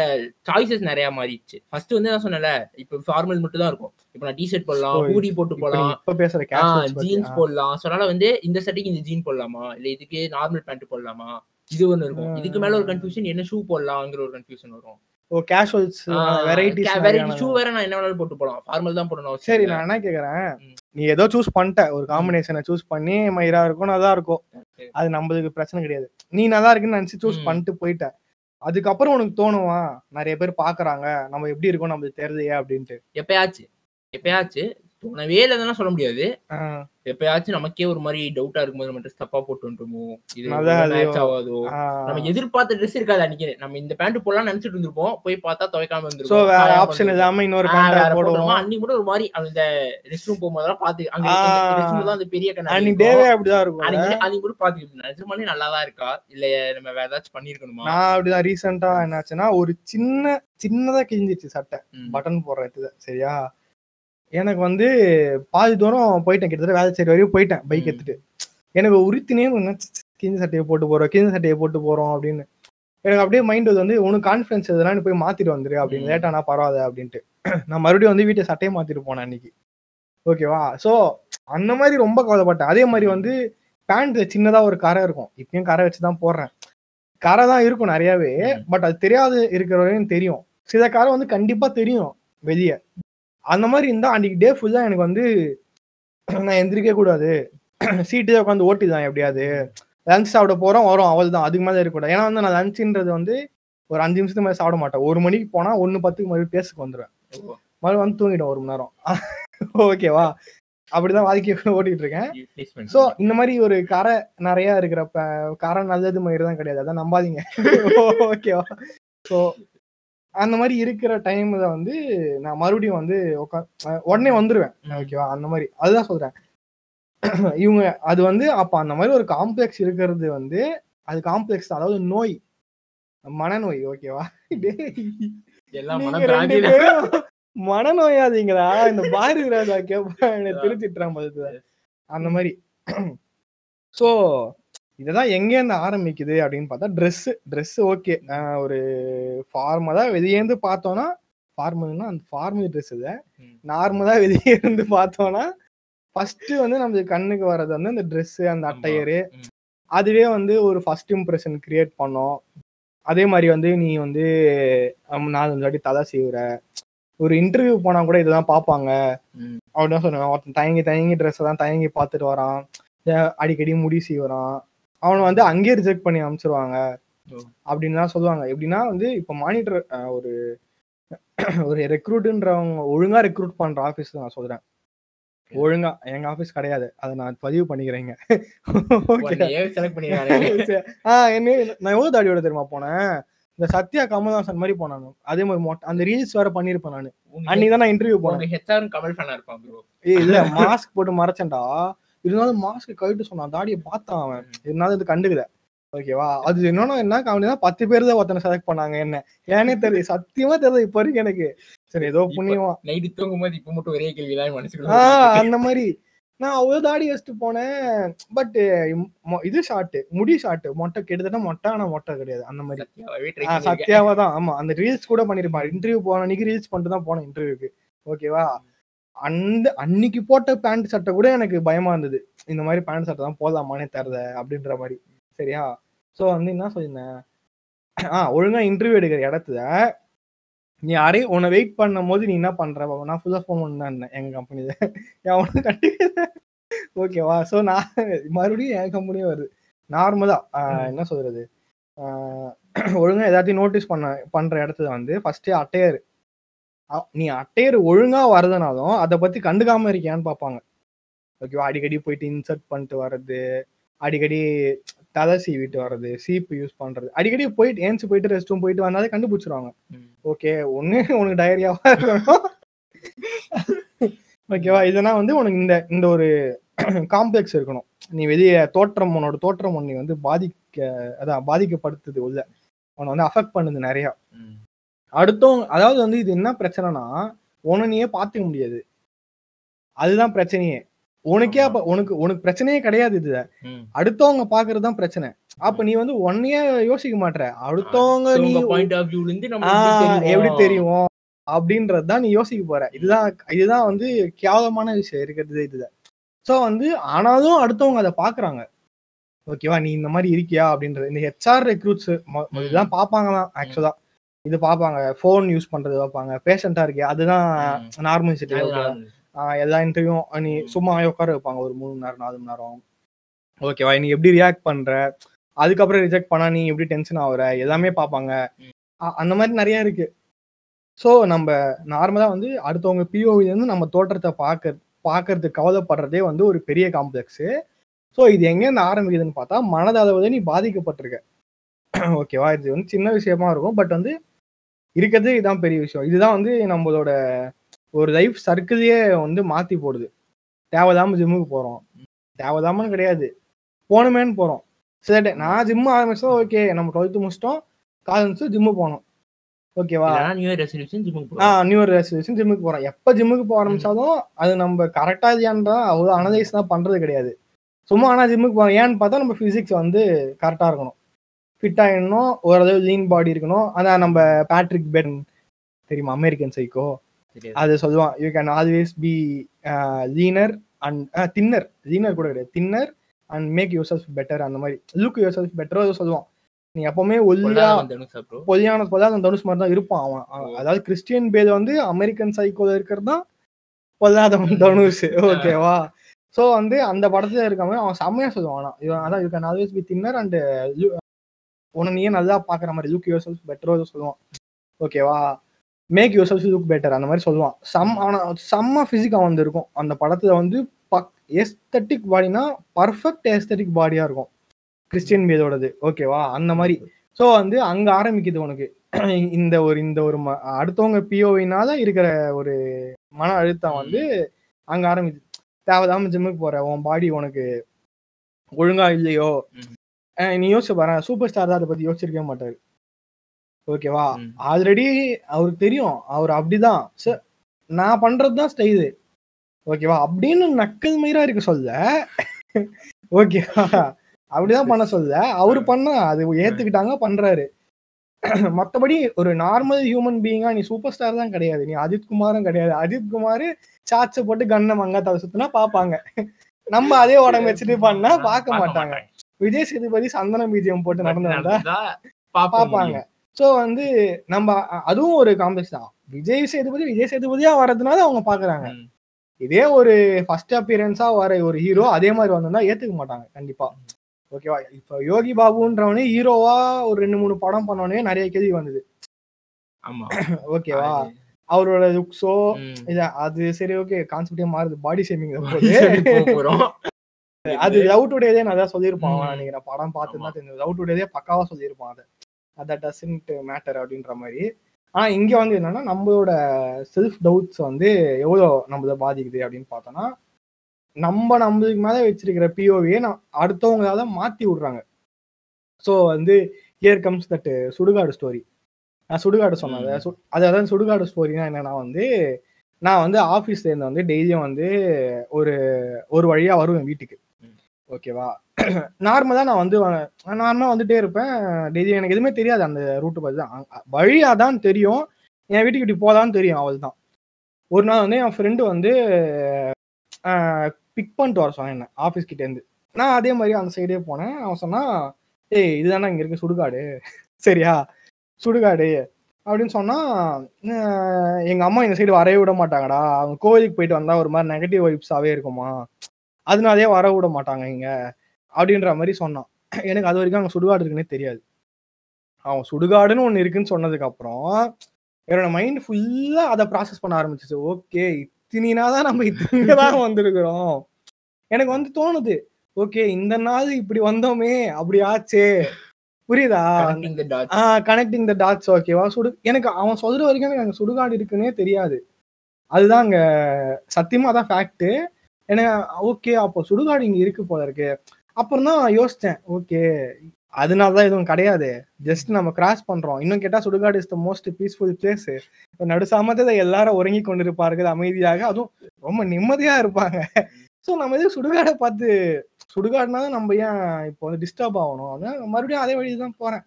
சாய்ஸஸ் நிறைய மாறிடுச்சு. ஃபர்ஸ்ட் வந்து நான் சொன்னல இப்ப ஃபார்மல் மட்டும் தான் இருக்கும். இப்ப நான் டிஷர்ட் போடலாம் ஹூடி போட்டு போடலாம். இப்ப பேசுற கேஷுவல்ஸ் ஜீன்ஸ் போடலாம். ஸோ அதனால வந்து இந்த சட்டைக்கு இந்த ஜீன் போடலாமா? இல்ல இதுக்கு நார்மல் பேண்ட் போடலாமா? இது ஒண்ணு இருக்கும். இதுக்கு மேல ஒரு கன்ஃபியூஷன் என்ன ஷூ போடலாங்கிற ஒரு கன்ஃபியூஷன் வரும். ஓ கேஷுவல்ஸ் வெரைட்டிஸ் வெரைட்டி ஷூ வேற நான் என்ன வேணாலும் போட்டு போலாம். ஃபார்மல் தான் போடணும் சரி. நான் என்ன கேக்குறேன். நீ ஏதோ சூஸ் பண்ணிட்ட. ஒரு காம்பினேஷனை சூஸ் பண்ணி மயிரா இருக்கும் நல்லா இருக்கும். அது நம்மளுக்கு பிரச்சனை கிடையாது. நீ நல்லா இருக்குன்னு நினைச்சு சூஸ். பண்ணிட்டு போயிட்ட. அதுக்கப்புறம் உனக்கு தோணுவா நிறைய பேர் பாக்குறாங்க நம்ம எப்படி இருக்கோம்? நம்மளுக்கு தெரியுதே அப்படின்ட்டு. எப்பயாச்சும் எப்பயாச்சும் தோணவே இல்லைன்னு சொல்ல முடியாது. எப்பயாச்சும் நமக்கே ஒரு மாதிரி டவுட்டா இருக்கும்போது நம்ம ட்ரெஸ் தப்பா போட்டு வந்துட்டோமோ இது மேட்ச் ஆகாதோ? நம்ம எதிர்பார்த்த ட்ரெஸ் இருக்காது அன்னைக்கு. நம்ம இந்த பேண்ட் போடலாம் நினைச்சிட்டு இருந்திருப்போம். போய் பார்த்தா துவைக்காம சோ வந்திருக்கும் வேற ஆப்ஷன். இல்லாம இன்னொரு பேண்ட் போடுவோம். அன்னைக்கு கூட ஒரு மாதிரி அந்த ரெஸ்ட் ரூம் போகும்போதெல்லாம் பாத்து அங்க. ரெஸ்ட் ரூம் தான் அந்த பெரிய கண்ணாடி இருக்கும். டேவே அப்படிதான் இருக்கும். அன்னைக்கு அன்னைக்கு கூட பாத்துக்கிட்டு நிஜமாலே நல்லா தான் இருக்கா? இல்ல நம்ம வேற ஏதாச்சும் பண்ணிருக்கணுமா? நான் அப்படிதான் ரீசெண்டா என்னாச்சுன்னா ஒரு சின்ன சின்னதா கிழிஞ்சிச்சு சட்டை. பட்டன் போடுற இடத்துல. சரியா? எனக்கு வந்து பாதி தூரம் போயிட்டேன். கிட்டத்தட்ட வேலை செய்யற வரையும் போயிட்டேன். பைக். எடுத்துட்டு. எனக்கு உறுத்தினே கிஞ்சி சட்டையை போட்டு போறோம். கிஞ்சி சட்டையை போட்டு போறோம் அப்படின்னு. எனக்கு அப்படியே மைண்ட் வந்து உனக்கு கான்ஃபிடன்ஸ் நீ போய் மாத்திட்டு வந்துரு அப்படின்னு. லேட் ஆனா பரவாயில்ல அப்படின்ட்டு. நான் மறுபடியும் வந்து வீட்டை சட்டையை மாத்திட்டு போனேன் அன்னைக்கு. ஓகேவா? சோ அந்த மாதிரி ரொம்ப கவலைப்பட்டேன். அதே மாதிரி வந்து பேண்ட் சின்னதா ஒரு கரை இருக்கும். இப்பயும் கரை வச்சுதான் போடுறேன். கரை தான் இருக்கும் நிறையவே. பட் அது தெரியாது இருக்கிற வரையும் தெரியும். சில கரை வந்து கண்டிப்பா தெரியும் வெளியே. அந்த மாதிரி இருந்தா அன்னைக்கு டே ஃபுல்லா எனக்கு வந்து நான் எந்திரிக்க கூடாது. சீட்டு உட்காந்து ஓட்டிதான் எப்படியாவது. லஞ்ச் சாப்பிட போறோம் வரோம் அவள் தான் அதுக்கு மேலே இருக்கக்கூடாது. ஏன்னா வந்து நான் லஞ்சுன்றது வந்து ஒரு அஞ்சு நிமிஷத்துக்கு மேலே சாப்பிட மாட்டேன். ஒரு மணிக்கு போனா ஒன்னு பத்துக்கு மறுபடியும் பேசுக்கு வந்துடுவேன் மறுபடியும் வந்து தூங்கிடும் ஒரு மணி நேரம். ஓகேவா அப்படிதான் வாழ்க்கை ஓட்டிட்டு இருக்கேன். சோ இந்த மாதிரி ஒரு கரை நிறைய இருக்கிறப்ப கரை நல்லது மாதிரி தான் கிடையாது. அதான் நம்பாதீங்க. ஓகேவா சோ அந்த மாதிரி இருக்கிற டைம்ல வந்து நான் மறுபடியும் வந்து அஹ் உடனே வந்துருவேன். ஓகேவா அந்த மாதிரி. அதுதான் சொல்றேன். இவங்க அது வந்து அப்ப அந்த மாதிரி ஒரு காம்ப்ளெக்ஸ் இருக்கிறது வந்து அது காம்ப்ளெக்ஸ் அதாவது நோய். மனநோய். ஓகேவா மனநோயாதீங்களா இந்த பாரதி ராஜா கேப்பா திருத்திட்டுறான் பார்த்து அந்த மாதிரி. ஸோ இதெல்லாம் எங்கேருந்து ஆரம்பிக்குது அப்படின்னு பார்த்தா ட்ரெஸ் ட்ரெஸ் ஓகே ஒரு ஃபார்மலாக வெளியேந்து பார்த்தோன்னா ஃபார்மல்னா அந்த ஃபார்மல் ட்ரெஸ் இதை. நார்மலாக வெளியே இருந்து பார்த்தோன்னா ஃபர்ஸ்ட் வந்து நமக்கு கண்ணுக்கு வர்றது வந்து அந்த Dress அந்த அட்டையரு. அதுவே வந்து ஒரு ஃபர்ஸ்ட் இம்ப்ரெஷன் கிரியேட் பண்ணோம். அதே மாதிரி வந்து நீ வந்து ஹம், நாலு வாட்டி தலை செய்வுற ஒரு இன்டர்வியூ போனா கூட இதெல்லாம் பார்ப்பாங்க. அப்படின்னு சொன்னாங்க ஒருத்தன் தயங்கி தயங்கி ட்ரெஸ் தான் தயங்கி பார்த்துட்டு வரான். அடிக்கடி முடி செய்வறான் அவனை வந்து அங்கேயே ரிஜெக்ட் பண்ணி. அப்படின்னு தான் சொல்லுவாங்க. எப்படின்னா வந்து இப்போ மானிட்டர் ஒரு ஒரு ரெக்ரூட்டுன்றவங்க ஒழுங்கா ரெக்ரூட் பண்ற ஆஃபீஸ் நான் சொல்றேன். ஒழுங்கா எங்க ஆஃபீஸ் கிடையாது. அதை நான் பதிவு பண்ணிக்கிறேங்க. ஆஹ் என்ன நான் எவ்வளவு தாடியோட தெரியுமா போனேன்? இந்த சத்யா கமல்ஹாசன் மாதிரி போனானு அதே மாதிரி மொட்டை அந்த ரீல்ஸ் வேற பண்ணிருப்பேன் நானு. அன்னைக்கு தான் நான் இன்டர்வியூ போனேன். ம் கமல் இருப்பான். ஏய் இல்ல மாஸ்க் போட்டு மறைச்சேன்டா. இருந்தாலும் மாஸ்க் கழிட்டு சொன்னான். தாடியை பார்த்தான் அவன். இருந்தாலும் இது கண்டுக்கல. ஓகேவா அது என்னன்னா என்ன காமெடினா பத்து பேர் தான் ஒருத்தனை செலக்ட் பண்ணாங்க என்ன. ஏனே தெரியல. சத்தியமா தெரியல இப்ப வரைக்கும் எனக்கு. சரி ஏதோ புண்ணியமா. night தூங்கும்போது இப்ப மட்டும் ஒரே கேள்விதான் மனசுக்குள்ள ஆஹ் ஓடிட்டு அந்த மாதிரி. நான் அவ்வளவு தாடி வச்சுட்டு போனேன். பட் இது ஷார்ட் முடி ஷார்ட் மொட்டை கிட்டத்தட்ட மொட்டை ஆனா மொட்டை கிடையாது. அந்த மாதிரி. சத்யாவா தான். ஆமா அந்த ரீல்ஸ் கூட பண்ணிருப்பான். இன்டர்வியூ போன அன்னைக்கு ரீல்ஸ் பண்ணிட்டு தான் போனேன் இன்டர்வியூக்கு ஓகேவா அந்த அன்னைக்கு போட்ட பேண்ட் சட்டை கூட எனக்கு பயமா இருந்தது. இந்த மாதிரி பேண்ட் சட்டை தான் போடலாமானே தெரியல அப்படின்ற மாதிரி. சரியா? சோ வந்து என்ன சொல்லியிருந்தேன்? ஆ ஒழுங்கா இன்டர்வியூ எடுக்கிற இடத்துல நீ யாரே உன்னை வெயிட் பண்ணும் போது நீ என்ன பண்ற? நான் ஃபுல்லா ஃபோன் பண்ணேன் எங்க கம்பெனில அவனு கண்டிப்பா ஓகேவா சோ நான் மறுபடியும் என் கம்பெனியே வருது. நார்மலா. என்ன சொல்றது? ஆஹ் ஒழுங்கா எல்லாத்தையும் நோட்டீஸ் பண்ண பண்ற இடத்துல வந்து ஃபர்ஸ்ட் அட்டையர் நீ அட்டையர் ஒழுங்கா வரதுனாலும் அதை பத்தி கண்டுக்காம இருக்கியான்னு பார்ப்பாங்க ஓகேவா அடிக்கடி போயிட்டு இன்சர்ட் பண்ணிட்டு வர்றது அடிக்கடி தலை சீவிட்டு வர்றது சீப்பு யூஸ் பண்றது அடிக்கடி போயிட்டு ஏன்ச்சு போயிட்டு ரெஸ்ட் ரூம் போயிட்டு வந்தாலே கண்டுபிடிச்சிருவாங்க. ஓகே ஒண்ணு உனக்கு டயரியாவா இருக்கணும். ஓகேவா இதெல்லாம் வந்து உனக்கு இந்த இந்த ஒரு காம்ப்ளெக்ஸ் இருக்கணும். நீ வெளியே தோற்றம் உன்னோட தோற்றம் உன்னை வந்து பாதிக்க அதான் பாதிக்கப்படுத்துது உள்ள. உன்னை வந்து அஃபெக்ட் பண்ணுது நிறைய. அடுத்தவங்க அதாவது வந்து இது என்ன பிரச்சனைனா உன்னை நீயே பார்த்துக்க முடியாது. அதுதான் பிரச்சனையே. உனக்கே அப்ப உனக்கு உனக்கு பிரச்சனையே கிடையாது இதுல. ம். அடுத்தவங்க பாக்குறது தான் பிரச்சனை. அப்ப நீ வந்து உன்னையே யோசிக்க மாட்ற. அடுத்தவங்க நீ எப்படி தெரியும் தெரியும் அப்படின்றது தான் நீ யோசிக்க போற. இதுதான் இதுதான் வந்து கேவலமான விஷயம் இருக்கிறது இதுல. சோ வந்து ஆனாலும் அடுத்தவங்க அதை பாக்குறாங்க ஓகேவா நீ இந்த மாதிரி இருக்கியா அப்படின்றது. இந்த ஹெச்ஆர் ரெக்ரூட்ஸ் இதெல்லாம் பார்ப்பாங்க தான் ஆக்சுவலா இது பார்ப்பாங்க ஃபோன் யூஸ் பண்றது பார்ப்பாங்க. பேஷண்டா இருக்கியா அதுதான் நார்மல் சிட்டி. எல்லா இன்டர்வியூ நீ. சும்மா உட்கார வைப்பாங்க ஒரு மூணு மணி நேரம் நாலு மணி நேரம். ஓகேவா நீ எப்படி ரியாக்ட் பண்ற? அதுக்கப்புறம் ரிஜெக்ட் பண்ணா நீ எப்படி டென்ஷன் ஆகுற? எல்லாமே பார்ப்பாங்க. அந்த மாதிரி நிறைய இருக்கு. ஸோ நம்ம நார்மலா வந்து அடுத்தவங்க பிஓவில இருந்து நம்ம தோற்றத்தை பார்க்க பார்க்கறதுக்கு கவலைப்படுறதே வந்து ஒரு பெரிய காம்ப்ளெக்ஸ் ஸோ இது எங்கேருந்து ஆரம்பிக்குதுன்னு பார்த்தா மனதளவுல நீ பாதிக்கப்பட்டிருக்க. ஓகேவா இது வந்து சின்ன விஷயமா இருக்கும். பட் வந்து இருக்கிறதே இதான் பெரிய விஷயம். இதுதான் வந்து நம்மளோட ஒரு லைஃப் சர்க்கிளையே வந்து மாத்தி போடுது. தேவையில்லாம ஜிம்முக்கு போறோம். தேவையில்லாம கிடையாது. போகணுமேன்னு போறோம். சில டே நான் ஜிம் ஆரம்பிச்சா ஓகே நம்ம டுவெல்த்து முடிச்சிட்டோம். காலேஜ் ஜிம்மு போனோம். ஓகேவா நியூ இயர் ரெசல்யூஷன் ஜிம்முக்கு ஆ நியூ இயர் ரெசல்யூஷன் ஜிம்முக்கு போறோம். எப்ப ஜிம்முக்கு போக ஆரம்பிச்சாலும் அது நம்ம கரெக்டா இல்லையான்றா அவ்வளோ அனலைஸ் தான் பண்றது கிடையாது. சும்மா ஆனா ஜிம்முக்கு போறோம். ஏன்னு பார்த்தா நம்ம பிசிக்ஸ் வந்து கரெக்டா இருக்கணும். ஃபிட் ஆயிடணும் ஓரளவு லீன் பாடி இருக்கணும். அதான் நம்ம பேட்ரிக் பென் தெரியுமா? American psycho. அது சொல்லுவான் you can always be leaner and thinner leaner கூட கிடையாது. Thinner and make yourself better அந்த மாதிரி. லுக் யூர் செல்ஃப் பெட்டரோ சொல்லுவான். நீ எப்பவுமே ஒல்லியா. பொலியான பொல்லாத தனுஷ் மாதிரி தான் இருப்பான் அவன். அதாவது கிறிஸ்டியன் பேல் வந்து அமெரிக்கன் சைக்கோல இருக்கிறது தான் பொல்லாதவன் தனுஷ். ஓகேவா? சோ வந்து அந்த படத்துல இருக்கவன் அவன் செம்மையா சொல்லுவான். ஆனா இவன் அதான் you can always be thinner and உன்னை நீயே நல்லா பாக்குற மாதிரி லுக் யுவர் செல்ஃப் பெட்டரோ சொல்லுவான். ஓகேவா make yourself look better அந்த மாதிரி சொல்லுவான். சம் ஆனா செம்ம பிசிக் அவன் இருக்கும் அந்த படத்துல வந்து பக் எஸ்தட்டிக் பாடினா பர்ஃபெக்ட் எஸ்தட்டிக் பாடியா இருக்கும். கிறிஸ்டியன் பேதோடது ஓகேவா அந்த மாதிரி. ஸோ வந்து அங்க ஆரம்பிக்குது உனக்கு. இந்த ஒரு இந்த ஒரு ம- அடுத்தவங்க பிஓவினால இருக்கிற ஒரு மன அழுத்தம் வந்து அங்க ஆரம்பிக்குது. தேவையில்லாம ஜிம்முக்கு போற உன் பாடி உனக்கு ஒழுங்கா இல்லையோ? நீ யோசிச்சு பாரு சூப்பர் ஸ்டார் தான் அதை பத்தி யோசிச்சிருக்கவே மாட்டாரு. ஓகேவா. ஆல்ரெடி அவருக்கு தெரியும் அவர் அப்படிதான். ச- நான் பண்றதுதான் ஸ்டைலு ஓகேவா அப்படின்னு நக்கல் மயிரா இருக்க சொல்ல. ஓகேவா அப்படிதான் பண்ண சொல்ல. அவரு பண்ண அது ஏத்துக்கிட்டாங்க பண்றாரு. மத்தபடி ஒரு நார்மல் ஹியூமன் பீயிங்கா நீ சூப்பர் ஸ்டார் தான் கிடையாது. நீ அஜித் குமாரும் கிடையாது. அஜித் குமார் சாட்ச போட்டு கண்ணை மங்காத்தாவை சுத்தினா பாப்பாங்க நம்ம அதே உடம்பு வச்சுட்டு பண்ணா பார்க்க மாட்டாங்க. விஜய் சேதுபதி சந்தன பீஜியம் போட்டு நடந்து வந்தா பாப்பாங்க. சோ வந்து நம்ம அதுவும் ஒரு காம்ப்ளெக்ஸ் தான். விஜய் சேதுபதி விஜய் சேதுபதியா வர்றதுனால அவங்க பாக்குறாங்க. இதே ஒரு ஃபர்ஸ்ட் அப்பியரன்ஸா வர ஒரு ஹீரோ அதே மாதிரி வந்திருந்தா ஏத்துக்க மாட்டாங்க கண்டிப்பா. ஓகேவா இப்ப யோகி பாபுன்றவனே ஹீரோவா ஒரு ரெண்டு மூணு படம் பண்ணவனே நிறைய கேள்வி வந்தது. ஆமா. ஓகேவா அவரோட லுக்ஸோ. இல்ல அது சரி ஓகே கான்செப்டே மாறுது. பாடி ஷேமிங் போறோம். அது லவ் டுடேதே நான் அதான் சொல்லியிருப்பான். நினைக்கிறேன் படம் பார்த்துதான் தெரிஞ்சது. லவ் டுடேதே பக்காவா சொல்லியிருப்பான் அதை. அதை டசன்ட் மேட்டர் அப்படின்ற மாதிரி. ஆனா இங்க வந்து என்னன்னா நம்மளோட செல்ஃப் டவுட்ஸ் வந்து எவ்வளோ நம்மள பாதிக்குது அப்படின்னு பார்த்தோம்னா நம்ம நம்மளுக்கு மேல வச்சிருக்கிற பிஓவியே நான் அடுத்தவங்களால மாத்தி விடுறாங்க. ஸோ வந்து ஹியர் கம்ஸ் தட் சுடுகாடு ஸ்டோரி நான் சுடுகாடு சொன்னது ம். சு- அது அதாவது சுடுகாடு ஸ்டோரினா என்னன்னா வந்து நான் வந்து ஆஃபீஸ்ல இருந்து வந்து டெய்லியும் வந்து ஒரு ஒரு வழியா வருவேன் வீட்டுக்கு. ஓகேவா? நார்மலா நான் வந்து நார்மலா வந்துட்டே இருப்பேன். டெய்லி எனக்கு எதுவுமே தெரியாது அந்த ரூட்டு பத்தி தான். அ- வழியா தான் தெரியும். என் வீட்டுக்கு இப்படி போதான்னு தெரியும் அவள் தான் ஒரு நாள் வந்து என் ஃப்ரெண்டு வந்து பிக் பண்ணிட்டு வர சொன்னேன் என்ன ஆஃபீஸ் கிட்ட இருந்து. நான் அதே மாதிரி அந்த சைடே போனேன். அவன் சொன்னா ஏய் இதுதானே இங்க இருக்கு சுடுகாடு. சரியா? சுடுகாடு. அப்படின்னு சொன்னா எங்க அம்மா இந்த சைடு வரவே விட மாட்டாங்கடா. அவங்க கோவிலுக்கு போயிட்டு வந்தா ஒரு மாதிரி நெகட்டிவ் வைப்ஸாவே இருக்குமா? அதனாலே வர விட மாட்டாங்க இங்க அப்படின்ற மாதிரி சொன்னான். எனக்கு அது வரைக்கும் அங்க சுடுகாடு இருக்குன்னே தெரியாது. அவன் சுடுகாடுன்னு ஒண்ணு இருக்குன்னு சொன்னதுக்கு அப்புறம் என்னோட மைண்ட் ஃபுல்லா அதை ப்ராசஸ் பண்ண ஆரம்பிச்சிச்சு. ஓகே இத்தினா தான் நம்ம இத்தனைதான் வந்திருக்கிறோம். எனக்கு வந்து தோணுது ஓகே இந்த நாள் இப்படி வந்தோமே அப்படி ஆச்சே. புரியுதா? Connecting the dots. Connecting the dots ஓகேவா சுடு எனக்கு அவன் சொல்ற வரைக்கும் எனக்கு அங்க சுடுகாடு இருக்குன்னே தெரியாது. அதுதான் அங்க சத்தியமா அதான் ஃபேக்ட் எனக்கு ஓகே அப்போ சுடுகாடு இங்க இருக்கு போல இருக்கு. அப்புறம் தான் யோசிச்சேன் ஓகே அதனாலதான் எதுவும் கிடையாது. ஜஸ்ட் நம்ம கிராஸ் பண்றோம். இன்னும் கேட்டா சுடுகாடு is the most peaceful place நடு சாமத்துல எல்லாரும் உறங்கி கொண்டிருப்பார்கள் அமைதியாக. அதுவும் ரொம்ப நிம்மதியா இருப்பாங்க. சோ நம்ம எதுக்கு சுடுகாடை பார்த்து சுடுகாடுனா நம்ம ஏன் இப்போ வந்து டிஸ்டர்ப் ஆகணும்? அதான் மறுபடியும் அதே வழி தான் போறேன்.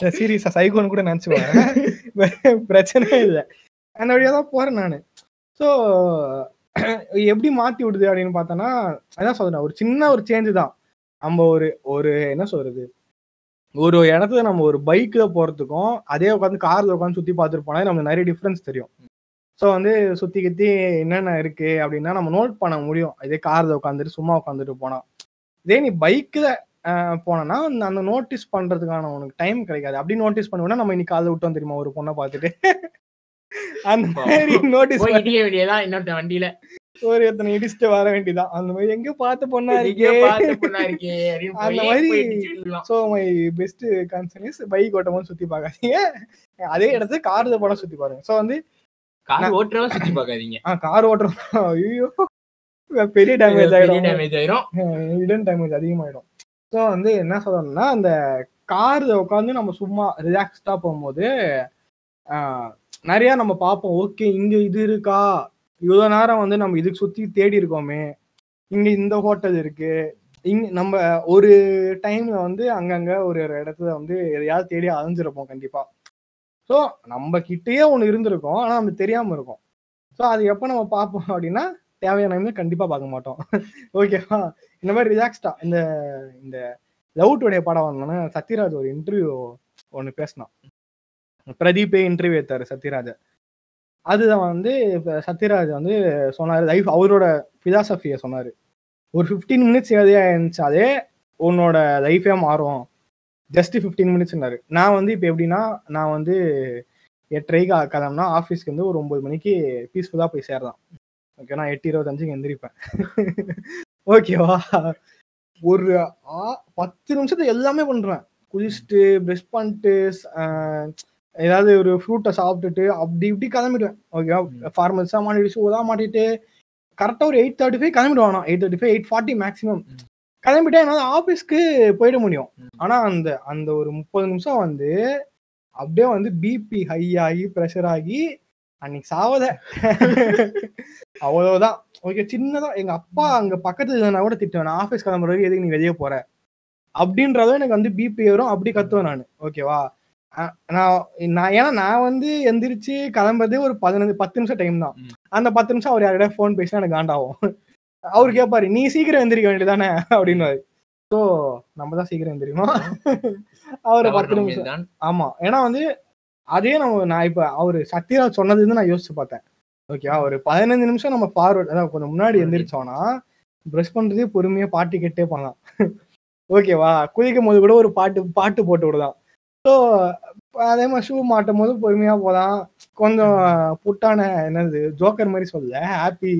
சீரியஸா சைகோன்னு கூட நினைச்சுவேன் பிரச்சனையே இல்லை. அந்த வழியா தான் போறேன் நானு. ஸோ எப்படி மாத்தி விடுது அப்படின்னு பார்த்தோன்னா அதான் சொல்றேன் ஒரு சின்ன ஒரு சேஞ்சு தான். நம்ம ஒரு ஒரு என்ன சொல்றது? ஒரு இடத்துல நம்ம ஒரு பைக்கில் போறதுக்கும் அதே உட்காந்து காரில் உட்காந்து சுற்றி பார்த்துட்டு போனால் நமக்கு நிறைய டிஃப்ரென்ஸ் தெரியும். ஸோ வந்து சுற்றி கித்தி என்னென்ன இருக்கு அப்படின்னா நம்ம நோட் பண்ண முடியும். இதே காரில் உட்காந்துட்டு சும்மா உட்காந்துட்டு போனால் இதே நீ பைக்கில் போனோன்னா அந்த- அந்த நோட்டீஸ் பண்ணுறதுக்கான உனக்கு டைம் கிடைக்காது. அப்படி நோட்டீஸ் பண்ணுவோன்னா நம்ம இன்னைக்கு காலைல விட்டோம் தெரியுமா? ஒரு பொண்ணை பார்த்துட்டு. அந்த மாதிரி நோட்டீஸ் இடிக்க வேண்டியதா இன்னொருத்த வண்டியில. ஒரு எத்தனை இடிச்சுட்டு வர வேண்டியதான் அந்த மாதிரி எங்க பார்த்து பொண்ணா எங்கேயோ இருக்கே. அந்த மாதிரி. So my best concern is bike ஓட்டும் போது சுத்தி பார்க்காதீங்க. அதே இடத்துல கார் போனா சுத்தி பாருங்க. ஸோ வந்து கார் ஓட்டுறவன் சுத்தி பார்க்காதீங்க. கார் ஓட்டுறோம் ஐயோ. பெரிய டேமேஜ் ஆயிடும். டேமேஜ் ஆயிரும். இடன் டேமேஜ் அதிகமாயிடும். ஸோ வந்து என்ன சொல்லணும்னா அந்த கார்ல உட்காந்து நம்ம சும்மா ரிலாக்ஸ்டா போகும்போது ஆஹ், நிறைய நம்ம பார்ப்போம். ஓகே இங்க இது இருக்கா? இவ்வளவு நேரம் வந்து நம்ம இதுக்கு சுத்தி தேடி இருக்கோமே. இங்க இந்த ஹோட்டல் இருக்கு. இங்க நம்ம ஒரு டைம்ல வந்து அங்கங்க ஒரு ஒரு இடத்துல வந்து எதையாவது தேடி அலைஞ்சிருப்போம் கண்டிப்பா. ஸோ நம்ம கிட்டேயே ஒன்று இருந்திருக்கோம். ஆனா நம்ம தெரியாம இருக்கும். ஸோ அது எப்போ நம்ம பார்ப்போம் அப்படின்னா தேவையான டைம்ல கண்டிப்பா பார்க்க மாட்டோம். ஓகேவா இந்த மாதிரி ரிலாக்ஸ்டா இந்த இந்த லவுட்டுடைய படம் வந்தோன்னா சத்யராஜ் ஒரு இன்டர்வியூ ஒன்று பேசினான். பிரதீப்பே இன்டர்வியூ எடுத்தார் சத்யராஜ. அதுதான் வந்து இப்ப சத்யராஜ் வந்து சொன்னார் லைஃப் அவரோட ஃபிலாசபியை சொன்னார். ஒரு ஃபிஃப்டீன் மினிட்ஸ் எதையா இருந்துச்சாலே உன்னோட லைஃபே மாறும். ஜஸ்ட் ஃபிஃப்டீன் மினிட்ஸ்னாரு நான் வந்து இப்போ எப்படின்னா நான் வந்து எட்டரைக்கு கிளம்புனா ஆஃபீஸ்க்கு வந்து ஒரு ஒம்பது மணிக்கு பீஸ்ஃபுல்லாக போய் சேரலாம். ஓகே நான் எட்டு இருபத்தஞ்சுக்கு எந்திரிப்பேன். ஓகேவா ஒரு ஆ- பத்து நிமிஷத்துல எல்லாமே பண்ணுறேன் குளிச்சுட்டு ப்ரெஷ் பண்ணிட்டு ஏதாவது ஒரு ஃப்ரூட்டை சாப்பிட்டுட்டு அப்படி இப்படி கிளம்பிடுவேன். ஓகேவா ஃபார்மல்ஸாக மாட்டிட்டு ஷூலாம் மாட்டிட்டு கரெக்டாக ஒரு eight thirty five கிளம்பிடுவானா? Eight thirty five eight forty maximum கிளம்பிட்டா என்னால் ஆஃபீஸ்க்கு போயிட முடியும். ஆனா அந்த அந்த ஒரு முப்பது நிமிஷம் வந்து அப்படியே வந்து பிபி ஹை ஆகி ப்ரெஷர் ஆகி அன்னைக்கு சாவத. அவ்வளவுதான். ஓகே சின்னதா எங்க அப்பா அங்க பக்கத்துல இருந்தா கூட திட்டுவேன். நான் ஆஃபீஸ் கிளம்புறது எதுக்கு நீ வெளியே போற? அப்படின்றதும் எனக்கு வந்து பிபி வரும் அப்படி கத்துவேன் நான். ஓகேவா நான் நான் ஏன்னா நான் வந்து எந்திரிச்சு கிளம்புறதே ஒரு பதினஞ்சு பத்து நிமிஷம் டைம் தான். அந்த பத்து நிமிஷம் அவர் யார்கிட்ட ஃபோன் பேசினா எனக்கு காண்டாகும். அவர் கேட்பாரு நீ சீக்கிரம் எந்திரிக்க வேண்டியதானே அப்படின்னு ஸோ நம்ம தான் சீக்கிரம் எந்திரிக்கணும். அவர் பத்து நிமிஷம். ஆமா. ஏன்னா வந்து அதே நம்ம நான் இப்ப அவரு சத்யராஜ் சொன்னது நான் யோசிச்சு பார்த்தேன். ஓகேவா ஒரு பதினஞ்சு நிமிஷம் நம்ம ஃபார்வர்ட் அதாவது கொஞ்சம் முன்னாடி எந்திரிச்சோம்னா ப்ரஷ் பண்றதே பொறுமையா பாட்டு கேட்டே பண்ணலாம் ஓகேவா குளிக்கும் போது கூட ஒரு பாட்டு பாட்டு போட்டு விடலாம். ஸோ அதே மாதிரி ஷூ மாட்டும் போது பொறுமையா போகலாம் கொஞ்சம் புட்டான என்னது ஜோக்கர் மாதிரி சொல்லல. Happy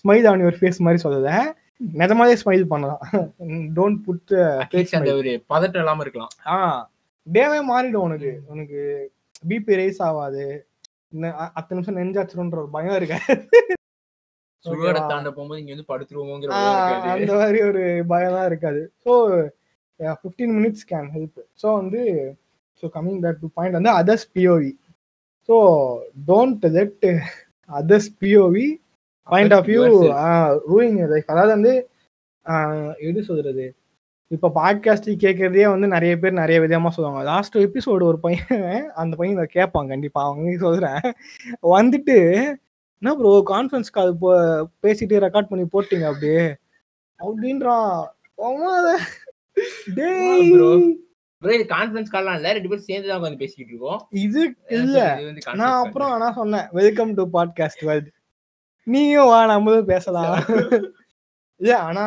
smile on your face மாதிரி சொல்லல. நிஜமாவே ஸ்மைல் பண்ணலாம். டோன்ட் புட் அந்த ஒரு பதட்டம் இல்லாம இருக்கலாம். ஆ டேவே மாறிடும் உனக்கு. உனக்கு பிபி ரைஸ் ஆகாது. அத்தனை நிமிஷம் நெஞ்சாச்சிரும்ன்ற ஒரு பயம் இருக்கு. சுகரை? தாண்ட போகும்போது இங்க வந்து படுத்துருவோங்கிற இருக்காது. அந்த மாதிரி ஒரு பயம் தான் இருக்காது. So fifteen minutes can help so வந்து so coming back to point வந்து others POV so don't let others POV point of view. Ruining life அதாவது வந்து எப்படி சொல்றது? இப்போ பாட்காஸ்ட் கேட்கறதே வந்து நிறைய பேர் நிறைய விதமா சொல்லுவாங்க. லாஸ்ட் எபிசோடு ஒரு பையன் அந்த பையன் இதை கேட்பான் கண்டிப்பா. அவங்க சொல்றேன். வந்துட்டு என்ன ப்ரோ கான்ஃபரன்ஸ் கால் போ பேசிட்டு ரெக்கார்ட் பண்ணி போட்டீங்க அப்படியே? அத- டேய், இது கான்ஃபரன்ஸ் கால்லாம் இல்ல ரெண்டு பேரும் சேர்ந்து தான் உட்காந்து பேசிக்கிட்டு இருக்கோம். இது இல்ல. நான். அப்புறம் ஆனா சொன்னேன். வெல்கம் டு பாட்காஸ்ட் வேர்ல்ட் நீயும் வா நம்மளும் பேசலாம். இல்ல ஆனா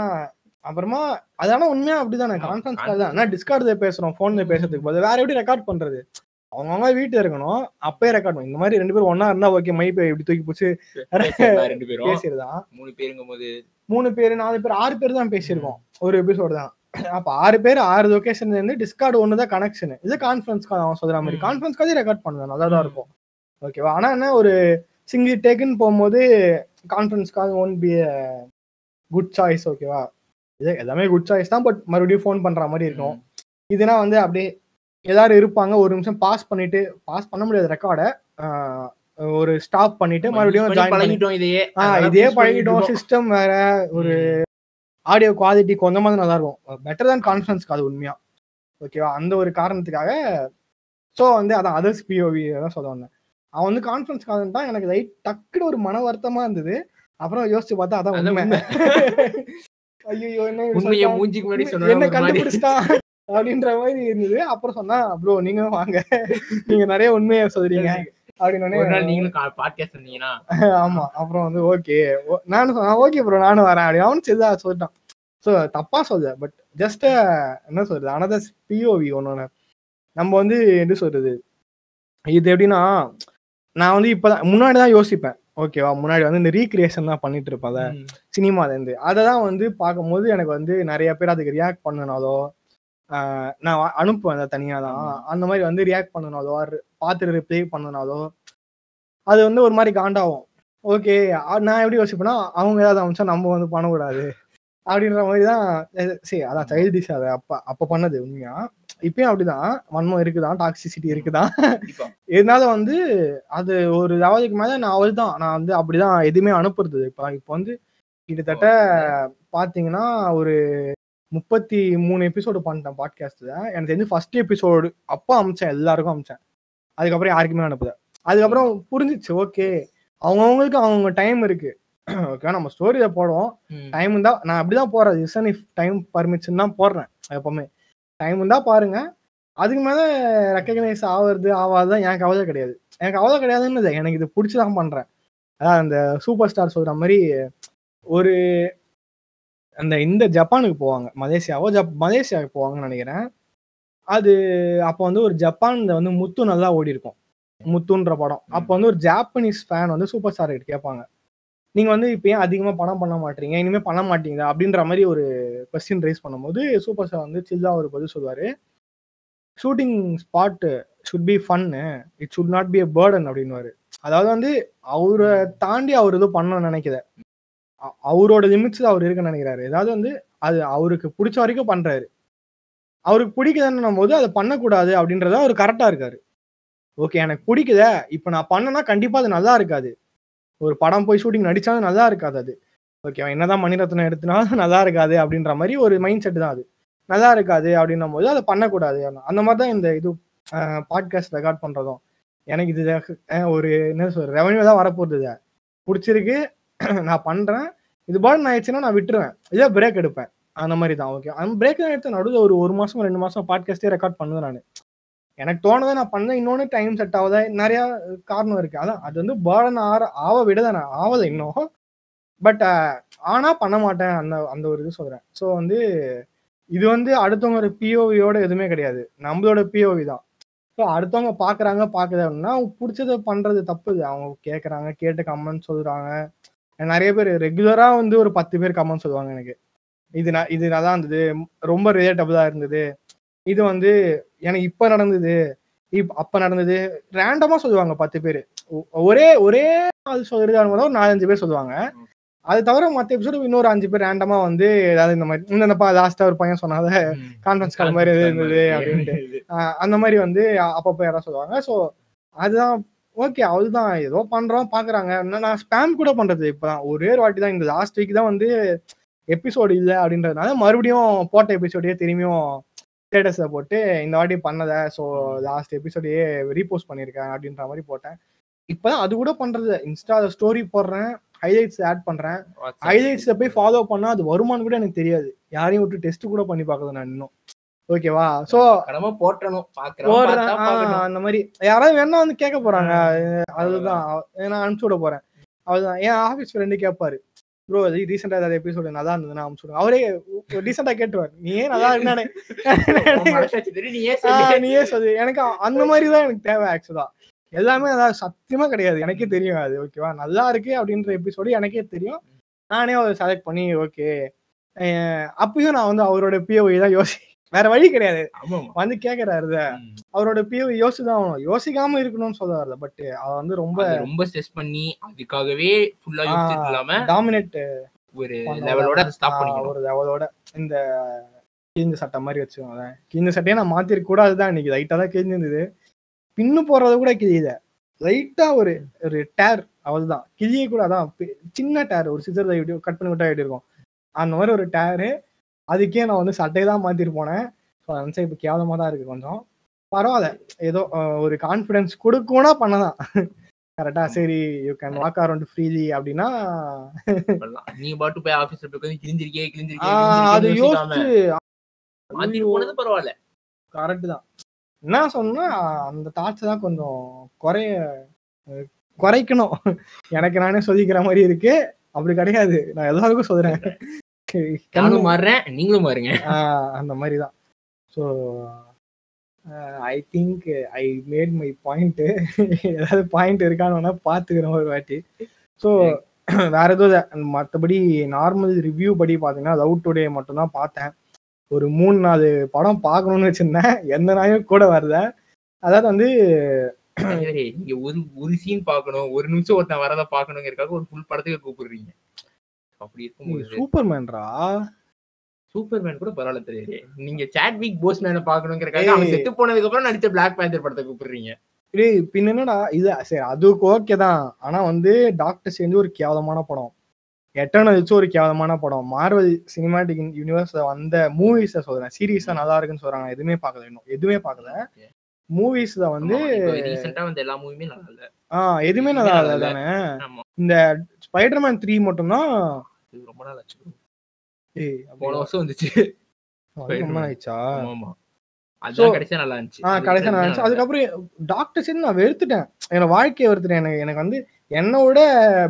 அப்புறமா அதான உண்மையா அப்படிதானே? Conference call. தான். ஆனா டிஸ்கார்ட்ல பேசுறோம் போன்ல பேசுறதுக்கு பதில். வேற எப்படி ரெக்கார்ட் பண்றது? அவங்கவுங்க வீட்டுல இருக்கணும் அப்பயே ரெக்கார்ட் பண்ணும் இந்த மாதிரி ரெண்டு பேரும் ஒண்ணா இருந்தா ஓகே மை இப்படி தூக்கி பேசிடலாம் ரெண்டு பேரும். பேசிடுதான் மூணு பேருங்கும் போது மூணு பேர் நாலு பேர் ஆறு பேர் தான் பேசியிருக்கோம். ஒரு எபிசோடு தான். அப்ப ஆறு பேர் ஆறு லொகேஷன்ல இருந்து டிஸ்கார்டு ஒன்று தான் கனெக்ஷன் இது கான்ஃபரன்ஸ் கால் அவன் சொல்ற மாதிரி. ம். கான்ஃபரன்ஸ் காலே ரெக்கார்ட் பண்ணலாம் நல்லா தான். இருக்கும். ஓகேவா ஆனா என்ன ஒரு சிங்கிள் டேக்குன்னு போகும்போது conference call one be good choice ஓகேவா இது எல்லாமே குட் சாய்ஸ் தான் பட் மறுபடியும் ஃபோன் பண்ற மாதிரி இருக்கும். இதுனா வந்து அப்படியே எல்லாரும் இருப்பாங்க. ஒரு நிமிஷம் பாஸ் பண்ணிட்டு பாஸ் பண்ண முடியாது ரெக்கார்டை ஒரு ஸ்டாப் பண்ணிட்டு மறுபடியும் பண்ணி ஜாயின் பண்ணி பழகிட்டோம் இதையே. இதே பழகிட்டோம். சிஸ்டம் வேற ஒரு ஆடியோ குவாலிட்டி கொஞ்சமாவது நல்லா இருக்கும் பெட்டர் தான் கான்ஃபரன்ஸ் கால் உண்மையா ஓகேவா அந்த ஒரு காரணத்துக்காக ஸோ வந்து அதான் அதர்ஸ் பிஓவி தான் சொல்ல வந்தேன். அவன் வந்து கான்ஃபரன்ஸ் கால் தான் எனக்கு லைட் டக்குன்னு ஒரு மன வருத்தமா இருந்தது. அப்புறம் யோசிச்சு பார்த்தா அதான் உண்மை. ஐயோ என்ன என்ன கண்டுபிடிச்சிட்டான் அப்படின்ற மாதிரி இருந்தது. அப்புறம் சொன்னா ப்ரோ நீங்க வாங்க. நீங்க நிறைய உண்மையை சொல்றீங்க. அப்படின்னு ஒரு நாள் நீங்களும் பாட்காஸ்ட் ஆமா அப்புறம் வந்து ஓகே நானும் ஓகே ப்ரோ நானும் வரேன் அப்படி அவனும் சரிதா சொல்லிட்டான். ஸோ தப்பா சொல்ல பட் ஜஸ்ட் என்ன சொல்றது? அனதர் பிஓவி ஒன்று நம்ம வந்து எப்படி சொல்றது? இது எப்படின்னா நான் வந்து இப்பதான் முன்னாடி தான் யோசிப்பேன். ஓகேவா முன்னாடி வந்து இந்த ரீக்ரியேஷன் தான் பண்ணிட்டு இருப்பேன் ம். சினிமாலேருந்து அதை தான் வந்து பார்க்கும்போது எனக்கு வந்து நிறைய பேர் அதுக்கு ரியாக்ட் பண்ணனாலோ நான் அனுப்புவேன் அதை தனியாக தான். அந்த மாதிரி வந்து ரியாக்ட் பண்ணனாலோ or பார்த்துட்டு ரிப்ளை பண்ணனாலோ அது வந்து ஒரு மாதிரி காண்டாகும். ஓகே நான் எப்படி யோசிப்பேன்னா அவங்க ஏதாவது அமைச்சா நம்ம வந்து பண்ணக்கூடாது. அப்படின்ற மாதிரி தான் சரி அதான் சைல்டிஷ் அது. அப்ப அப்ப பண்ணது உண்மையா? இப்பயும் அப்படிதான். வன்மம் இருக்குதான் டாக்ஸிசிட்டி இருக்குதான். இருந்தாலும் வந்து அது ஒரு லெவலுக்கு மேல நான் அவள் தான். நான் வந்து அப்படிதான் எதுவுமே அனுப்புறது. இப்ப இப்போ வந்து கிட்டத்தட்ட பாத்தீங்கன்னா ஒரு முப்பத்தி மூணு எபிசோடு பண்ணிட்டேன் பாட்காஸ்ட்ல எனக்கு தெரிஞ்சு ஃபர்ஸ்ட் எபிசோடு அப்போ அமிச்சேன் எல்லாருக்கும் அமிச்சேன். அதுக்கப்புறம் யாருக்குமே அனுப்புல. அதுக்கப்புறம் புரிஞ்சிச்சு ஓகே அவங்கவுங்களுக்கு அவங்க டைம் இருக்கு. ஓகே நம்ம ஸ்டோரியில போடுவோம். டைம் இருந்தா நான் அப்படிதான் போறது இசன் இஃப் டைம் பர்மிஷன் தான் போடுறேன் எப்பவுமே. டைம் இருந்தா பாருங்க. அதுக்கு மேல ரெக்கக்னைஸ் ஆகுறது ஆகாதான் எனக்கு கவலை கிடையாது. எனக்கு கவலை கிடையாதுன்னு. எனக்கு இது பிடிச்சி தான் பண்றேன். அதான் அந்த சூப்பர் ஸ்டார் சொல்ற மாதிரி ஒரு அந்த இந்த ஜப்பானுக்கு போவாங்க. மலேசியாவோ ஜப் மலேசியாவுக்கு போவாங்கன்னு நினைக்கிறேன். அது அப்போ வந்து ஒரு ஜப்பான்ல வந்து முத்து நல்லா ஓடி இருக்கும் முத்துன்ற படம். அப்போ வந்து ஒரு ஜாப்பனீஸ் ஃபேன் வந்து சூப்பர் ஸ்டார் கிட்ட கேட்பாங்க. நீங்க வந்து இப்போ ஏன் அதிகமா பணம் பண்ண மாட்டீங்க? இனிமே பண்ண மாட்டீங்களா அப்படின்ற மாதிரி ஒரு கொஸ்டின் ரைஸ் பண்ணும்போது சூப்பர் ஸ்டார் வந்து சில்லா ஒரு பதில் சொல்லுவாரு. Shooting spot should be fun it should not be a burden அப்படின்னுவாரு. அதாவது வந்து அவரை தாண்டி அவர் எதுவும் பண்ண நினைக்கல. அ- அவரோட லிமிட்ஸ் அவர் இருக்குன்னு நினைக்கிறாரு. ஏதாவது வந்து அது அவருக்கு பிடிச்ச வரைக்கும் பண்றாரு. அவருக்கு பிடிக்குதுன்னும் போது அதை பண்ணக்கூடாது அப்படின்றத அவர் கரெக்டா இருக்காரு. ஓகே எனக்கு பிடிக்குத. இப்போ நான் பண்ணனா கண்டிப்பா அது நல்லா இருக்காது. ஒரு படம் போய் ஷூட்டிங் நடிச்சாலும் நல்லா இருக்காது அது. ஓகே என்னதான் மணிரத்னம் எடுத்தினாலும் நல்லா இருக்காது அப்படின்ற மாதிரி ஒரு மைண்ட் செட் தான் அது. நல்லா இருக்காது அப்படின்னும் போது அதை பண்ணக்கூடாது. அந்த மாதிரி தான் இந்த இது பாட்காஸ்ட் ரெக்கார்ட் பண்றதும். எனக்கு இது ஒரு என்ன சொல்ற ரெவன்யூ தான் வரப்போகுது பிடிச்சிருக்கு நான் பண்றேன். இது பாடு ஆயிடுச்சுன்னா நான் விட்டுருவேன். இதே பிரேக் எடுப்பேன். அந்த மாதிரி தான் ஓகே அந்த பிரேக் எடுத்து நடுவில் ஒரு ஒரு மாசம் ரெண்டு மாசம் பாட்காஸ்டே ரெக்கார்ட் பண்ணுவேன் நான். எனக்கு தோணுதை நான் பண்ணேன் இன்னொன்று டைம் செட் ஆகுதா? நிறைய காரணம் இருக்கு. அதான் அது வந்து பேர்டன் ஆற ஆவ விட நான். ஆவதை இன்னும். பட் ஆனால் பண்ண மாட்டேன். அந்த அந்த ஒரு இது சொல்றேன். ஸோ வந்து இது வந்து அடுத்தவங்க ஒரு பிஓவியோட எதுவுமே கிடையாது. நம்மளோட பிஓவி தான். ஸோ அடுத்தவங்க பார்க்குறாங்க பார்க்குது அப்படின்னா அவங்க பிடிச்சத பண்ணுறது தப்பு இது. அவங்க கேட்குறாங்க கேட்டு கமெண்ட் சொல்கிறாங்க நிறைய பேர் ரெகுலரா வந்து ஒரு பத்து பேர் கமெண்ட் சொல்லுவாங்க எனக்கு. இது ந- இது நல்லா இருந்தது. ரொம்ப ரிலேட்டபிளா இருந்தது. இது வந்து எனக்கு இப்ப நடந்தது. இப் அப்ப நடந்தது. ரேண்டமா சொல்லுவாங்க பத்து பேர். ஒரே ஒரே ஆள் சொல்றது ஒரு நாலஞ்சு பேர் சொல்லுவாங்க. அது தவிர மத்த எபிசோடு இன்னொரு அஞ்சு பேர் ரேண்டமா வந்து ஏதாவது இந்த மாதிரி இந்தப்பா லாஸ்டா ஒரு பையன் சொன்னாத? கான்ஃபரன்ஸ் கால் மாதிரி எது இருந்தது அப்படின்ட்டு அந்த மாதிரி வந்து அப்பப்போ யாராவது சொல்லுவாங்க. ஸோ அதுதான் ஓகே அதுதான். ஏதோ பண்றோம் பாக்குறாங்க. நான் ஸ்பேம் கூட பண்றது. இப்பதான் ஒரே ஒரு வாட்டி தான் இந்த லாஸ்ட் வீக் தான் வந்து எபிசோடு இல்லை அப்படின்றதுனால மறுபடியும் போட்ட எபிசோடையே திரும்பியும் ஸ்டேட்டஸ்ல போட்டு இந்த வாட்டி பண்ணதை ஸோ லாஸ்ட் எபிசோடையே ரீபோஸ்ட் பண்ணியிருக்கேன் அப்படின்ற மாதிரி போட்டேன். இப்பதான் அது கூட பண்றது. இன்ஸ்டா ஸ்டோரி போடுறேன் ஹைலைட்ஸ் ஆட் பண்றேன். ஹைலைட்ஸ்ல போய் ஃபாலோ பண்ணா அது வருமானு கூட எனக்கு தெரியாது. யாரையும் விட்டு டெஸ்ட் கூட பண்ணி பார்க்கல நான் இன்னும். ஓகேவா? சோ கடமை போட்டணும் போடுறேன். பார்க்கணும். அந்த மாதிரி. யாராவது வேணா வந்து கேட்க போறாங்க. அதுதான். நான் அனுப்பிச்சு விட போறேன். அதுதான் என் ஆபீஸ் ஃப்ரெண்டு கேட்பாரு ப்ரோ அது ரீசெண்டா ஏதாவது எபிசோடு நல்லா இருந்ததுன்னா அனுப்பிச்சு விடுங்க அவரே ரீசெண்டா கேட்டுவார் நீ ஏன் நல்லா இருந்தானே நீ ஏன் சொல்லு? எனக்கு அந்த மாதிரி தான் எனக்கு தேவை ஆக்சுவலா எல்லாமே அதாவது சத்தியமா கிடையாது. எனக்கே தெரியும் அது. ஓகேவா? நல்லா இருக்கு அப்படின்ற எபிசோடு எனக்கே தெரியும். நானே அதை செலக்ட் பண்ணி ஓகே. அப்பயும் நான் வந்து அவரோட பிஓவி தான் யோசி வேற வழி கிடையாது. வந்து கேக்குறாரு. அவரோட பிஓவி யோசிச்சுதான் ஆகணும். யோசிக்காம இருக்கணும்னு சொல்ல வரல. பட் அவ வந்து ரொம்ப ரொம்ப ஸ்ட்ரெஸ் பண்ணி அதுக்காகவே ஃபுல்லா யோசிச்சுட்டு இல்லாம டாமினேட் ஒரு லெவலோட ஸ்டாப் பண்ணிக்கணும். ஒரு லெவலோட இந்த கிழிஞ்ச சட்டை மாதிரி வச்சுக்கோங்களேன். கிழிஞ்ச சட்டையை நான் மாத்திருக்க கூடாதுதான் இன்னைக்கு. லைட்டா தான் கிழிஞ்சிருந்தது. பின்னு போடுறது கூட கிழியுத லைட்டா ஒரு ஒரு டேர் அவ்வளவுதான். கிழிய கூட அதான் சின்ன டேர் ஒரு சிசர் கட் பண்ணி விட்டா எப்படி இருக்கும்? அந்த மாதிரி ஒரு டேரு அதுக்கே நான் வந்து சட்டையை தான் மாத்திட்டு போனேன். ஸோ அந்த இப்போ கேவலமா தான் இருக்கு கொஞ்சம். பரவாயில்ல. ஏதோ ஒரு கான்ஃபிடன்ஸ் கொடுக்கும்னா பண்ணலாம். கரெக்டா சரி you can walk around freely அப்படின்னா. நீ பாட்டு போய் ஆபீஸ்ல போய் கிழிஞ்சிருக்கே கிழிஞ்சிருக்கே அது யோசிச்சு போனது பரவாயில்ல. கரெக்ட் தான். என்ன சொன்னா அந்த தாட்ஸ் தான் கொஞ்சம் குறைய குறைக்கணும். எனக்கு நானே சொல்லிக்கிற மாதிரி இருக்கு. அப்படி கிடையாது. நான் எல்லாருக்கும் சொல்றேன். நானும் மாறுறேன் நீங்களும் மாறுங்க. அந்த மாதிரி தான் so I think I made my point ஏதாவது பாயிண்ட் இருக்கான்னு வேணா பார்த்துக்கிறோம் ஒரு வாட்டி. ஸோ வேற எதுவும் மற்றபடி நார்மல் ரிவ்யூ படி பார்த்தீங்கன்னா லவ் டுடே மட்டும்தான் பார்த்தேன். ஒரு மூணு நாலு படம் பார்க்கணும்னு வச்சிருந்தேன். எந்த நாயும் கூட வரல. அதாவது வந்து ஒரு ஒரு சீன் பார்க்கணும் ஒரு நிமிஷம் ஒருத்தன் வரத பாக்கணுங்கிறதுக்காக ஒரு ஃபுல் படத்துக்கு கூப்பிடுறீங்க. அப்படி இருக்கும்போது சூப்பர்மேன்ரா? சூப்பர்மேன் கூட பரவாயில்ல தெரியாது. நீங்க சாட்விக் போஸ்மேனை பாக்கணுங்கிறதுக்காக அவன். செத்து போனதுக்கு அப்புறம் நடிச்ச பிளாக் பேந்தர் படத்தை கூப்பிடுறீங்க. பின்ன என்னடா? இது சரி அதுக்கு ஓகே தான். ஆனா வந்து டாக்டர் சேர்ந்து ஒரு கேவலமான படம். எட்டர்னல்ஸ் ஒரு கேவலமான படம். மார்வல் சினிமாட்டிக் யூனிவர்ஸ்ல வந்த மூவிஸ சொல்றேன். சீரீஸா நல்லா இருக்குன்னு சொல்றாங்க. எதுவுமே பார்க்கல இன்னும். எதுவுமே பார்க்கல. மூவிஸ்ல வந்து ரீசெண்டா வந்து எல்லா மூவியுமே நல்லா இல்ல ஆஹ் எதுவுமே நல்லா இல்ல தானே? இந்த ஸ்பைடர்மேன் த்ரீ மட்டும்தான் இது ரொம்ப நாள் ஆச்சு ஏய் போன வருஷம் வந்துச்சு. ரொம்ப நாள் ஆயிடுச்சா ஆமா கடைசியா நல்லா இருந்துச்சு. ஆ கடைசியா அதுக்கப்புறம் டாக்டர் சரி நான் வெறுத்துட்டேன். என்னோட வாழ்க்கையை வெறுத்துட்டேன். எனக்கு எனக்கு வந்து என்னை விட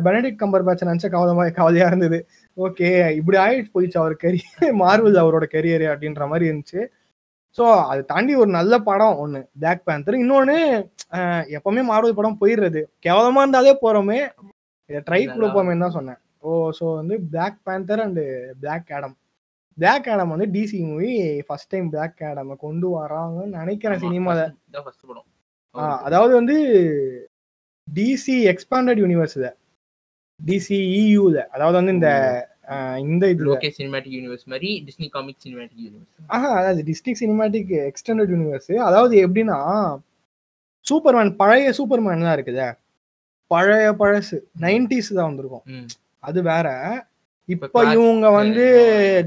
பெனடிக் கம்பர் பேட்ச் நினைச்ச கவலைமா கவலையா இருந்தது. ஓகே இப்படி ஆயிடுச்சு போயிடுச்சு அவர் கரியர் மார்வல் அவரோட கரியர் அப்படின்ற மாதிரி இருந்துச்சு. ஸோ அதை தாண்டி ஒரு நல்ல படம் ஒன்று பிளாக் பேந்தர் இன்னொன்று எப்பவுமே மார்வல் படம் போயிடுறது. கேவலமா இருந்தாலே போறோமே. இதை ட்ரை கொடுப்போமே தான் சொன்னேன். ஓ ஸோ வந்து Black Panther and Black Adam Black Adam வந்து DC movie first time Black Adam கொண்டு வராங்கன்னு நினைக்கிறேன் படம். அதாவது வந்து டிசி எக்ஸ்பாண்டட் யூனிவர்ஸ் டிசி இயூல அதாவது வந்து இந்த இந்த இதுல. ஓகே சினிமேட்டிக் யூனிவர்ஸ் மாதிரி டிஸ்னி காமிக் சினிமேட்டிக் யூனிவர்ஸ் ஆஹா அதாவது டிஸ்ட்ரிக்ட் சினிமேட்டிக் எக்ஸ்டெண்டட் யூனிவர்ஸ் அதாவது எப்படின்னா சூப்பர்மேன் பழைய சூப்பர்மேன் தான் இருக்குதே பழைய பழசு. நைன்டிஸ் தான் வந்திருக்கும். அது வேற. இப்ப இவங்க வந்து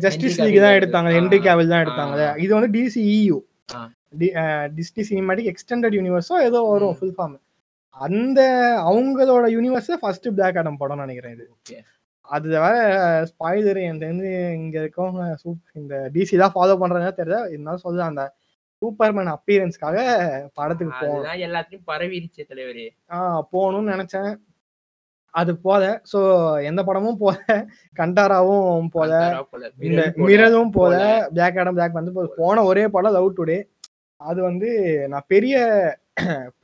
ஜஸ்டிஸ் லீக் தான் எடுத்தாங்க. ஹென்ரி கேவல் தான் எடுத்தாங்க. இது வந்து DC EU Disney cinematic extended யூனிவர்ஸோ ஏதோ வரும் ஃபுல் ஃபார்ம் அந்த அவங்களோட யூனிவர்ஸ் ஃபர்ஸ்ட் பிளாக் ஆடம் படம் நினைக்கிறேன் இது. அது வேற ஸ்பாய்லர் என் தெரிஞ்சு இங்க இருக்கவங்க இந்த டிசி தான் ஃபாலோ பண்றதுனா தெரியல இருந்தாலும் சொல்ல அந்த சூப்பர்மேன் அப்பியரன்ஸ்க்காக படத்துக்கு போகணும் எல்லாத்தையும் பரவிடுச்சு தலைவரே. ஆஹ் போகணும்னு நினைச்சேன். அது போல. சோ எந்த படமும் போல. கண்டாராவும் போல. இந்த மிரலும் போல. பிளாக் ஆடம் பிளாக் வந்து போன ஒரே படம் லவ் டுடே அது வந்து நான் பெரிய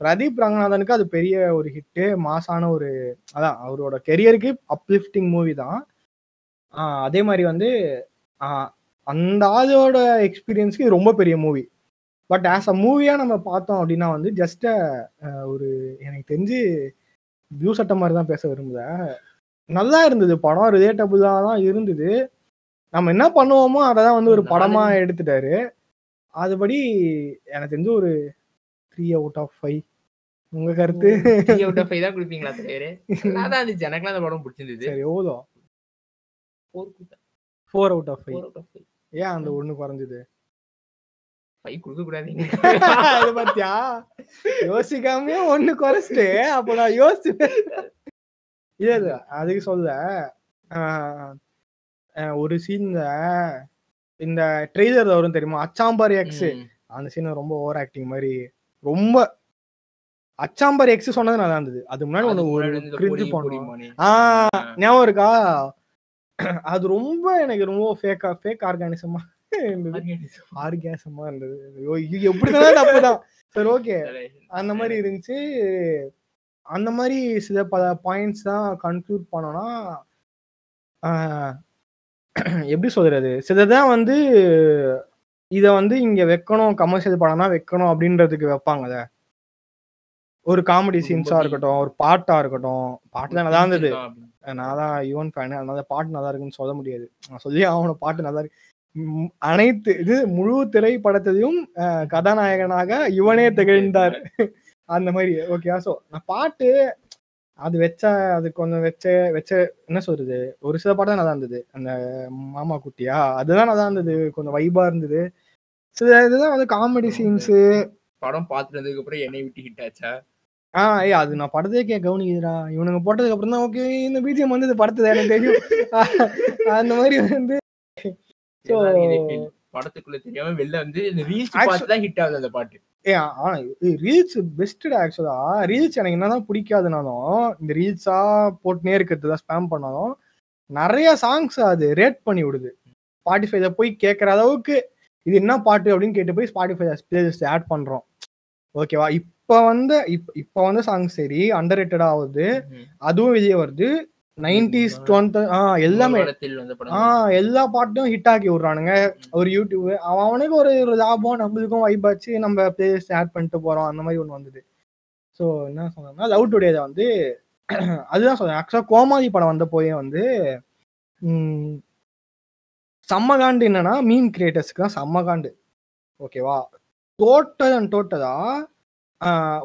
பிரதீப் ரங்கநாதனுக்கு அது பெரிய ஒரு ஹிட்டு மாசான ஒரு அதான் அவரோட கெரியருக்கு அப்லிஃப்டிங் மூவி தான். அதே மாதிரி வந்து அந்த ஆளோட எக்ஸ்பீரியன்ஸ்க்கு ரொம்ப பெரிய மூவி பட் ஆஸ் அ மூவியா நம்ம பார்த்தோம் அப்படின்னா வந்து ஜஸ்ட் ஒரு எனக்கு தெரிஞ்சு வியூ சட்ட மாதிரி தான் பேச விரும்புத. நல்லா இருந்தது. படம் ரிலேட்டபுளாக தான் இருந்தது. நம்ம என்ன பண்ணுவோமோ அதை தான் வந்து ஒரு படமா எடுத்துட்டாரு. அதுபடி எனக்கு தெரிஞ்சு ஒரு த்ரீ அவுட் ஆஃப் ஃபைவ் உங்க கருத்து? த்ரீ அவுட் ஆஃப் ஃபைவ் தான் கொடுப்பீங்களா தலைவரே அதான் இருந்துச்சு எனக்குலாம் அந்த படம் பிடிச்சிருந்தது. சரி எவ்வளோ ஃபோர் அவுட் ஆஃப் ஃபைவ் ஏன் அந்த ஒண்ணு குறைஞ்சது? ஃபைவ் கொடுக்க கூடாதீங்க அது பாத்தியா? யோசிக்காமயே ஒண்ணு குறைச்சிட்டு அப்ப நான் இல்ல அதுக்கு சொல்ல ஒரு சீன்ல இந்த ட்ரெய்லர்ல வரும் தெரியுமா? அச்சாம்பார் எக்ஸ் அந்த சீன் ரொம்ப ஓவர் ஆக்டிங் மாதிரி ரொம்ப அச்சாம்பர் எக்ஸ் சொன்னது நல்லா இருந்தது அது முன்னாடி ஒரு கிரிஞ்சு போனோம். ஞாபகம் இருக்கா? அது ரொம்ப எனக்கு ரொம்ப ஃபேக்கா ஃபேக் ஆர்கானிசமா ஆர்காசமா இருந்தது. எப்படிதான் தப்புதான் சரி ஓகே அந்த மாதிரி இருந்துச்சு. அந்த மாதிரி சில பல பாயிண்ட்ஸ் தான் கன்க்ளூட் பண்ணோம்னா எப்படி சொல்றது? சிலதான் வந்து இத வந்து இங்க வைக்கணும் கமர்ஷியல் படம்னா வைக்கணும் அப்படின்றதுக்கு வைப்பாங்கல்ல ஒரு காமெடி சீன்ஸா இருக்கட்டும் ஒரு பாட்டா இருக்கட்டும். பாட்டு தான் நல்லா இருந்தது. நான் தான் யுவன் ஃபேனு அதனால பாட்டு நல்லா இருக்குன்னு சொல்ல முடியாது. நான் சொல்லி அவனோட பாட்டு நல்லா இருக்கு. அனைத்து இது முழு திரைப்படத்திலையும் கதாநாயகனாக யுவனே திகழ்ந்தார். அந்த மாதிரி ஓகேவா ஸோ நான் பாட்டு அது வச்ச அது கொஞ்சம் வச்ச வச்ச என்ன சொல்றது? ஒரு சில பாட்டு தான் நல்லா இருந்தது. அந்த மாமா குட்டியா? அதுதான் நல்லா இருந்தது. கொஞ்சம் வைபா இருந்தது. சில இதுதான் வந்து காமெடி சீன்ஸு படம் பார்த்துட்டதுக்கு அப்புறம் என்னை விட்டு ஹிட் ஆச்சா? ஆ ஏ அது நான் படத்தையே கே கவனிக்குதுடா இவனுங்க போட்டதுக்கு அப்புறம் தான் ஓகே இந்த பிஜிஎம் வந்து இது படத்துல எனக்கு தெரியும். அந்த மாதிரி வந்து. படத்துக்குள்ள தெரியாம வெளில வந்து ரீல்ஸ் பார்த்து தான் ஹிட் ஆகுது அந்த பாட்டு. ஏ ஆனா ரீல்ஸ் பெஸ்டா ஆக்சுவலா ரீல்ஸ் எனக்கு என்னதான் பிடிக்காதுனாலும் இந்த ரீல்ஸா போட்டுனே இருக்கிறது தான் ஸ்பேம் பண்ணாலும் நிறைய சாங்ஸ் அது ரேட் பண்ணி விடுது. ஸ்பாட்டிஃபைல போய் கேட்குற அளவுக்கு இது என்ன பாட்டு அப்படின்னு கேட்டு போய் ஸ்பாட்டிஃபை பிளேலிஸ்ட் ஆட் பண்றோம். ஓகேவா இப்ப வந்து இப்ப இப்ப வந்து சாங் சரி அண்டர் ரேட்டடா ஆகுது. அதுவும் வெளியே வருது. நைன்டிஸ் டுவெண்ட்டி ஆஹ் எல்லாமே. ஆஹ் எல்லா பாட்டும் ஹிட் ஆக்கி விடுறானுங்க. ஒரு யூடியூப். அவனுக்கு ஒரு லாபம் நம்மளுக்கும் வைபாச்சு நம்ம பிளேலிஸ்ட் ஆட் பண்ணிட்டு போறோம். அந்த மாதிரி ஒன்று வந்தது. ஸோ என்ன சொன்னா லவ் டுடேல வந்து அதுதான் சொல்றேன். ஆக்சுவலா கோமாளி படம் வந்த போயே வந்து செம்மகாண்டு என்னன்னா மீன் கிரியேட்டர்ஸ்க்கு தான் செம்மகாண்டு ஓகேவா டோட்டல் அண்ட் டோட்டலா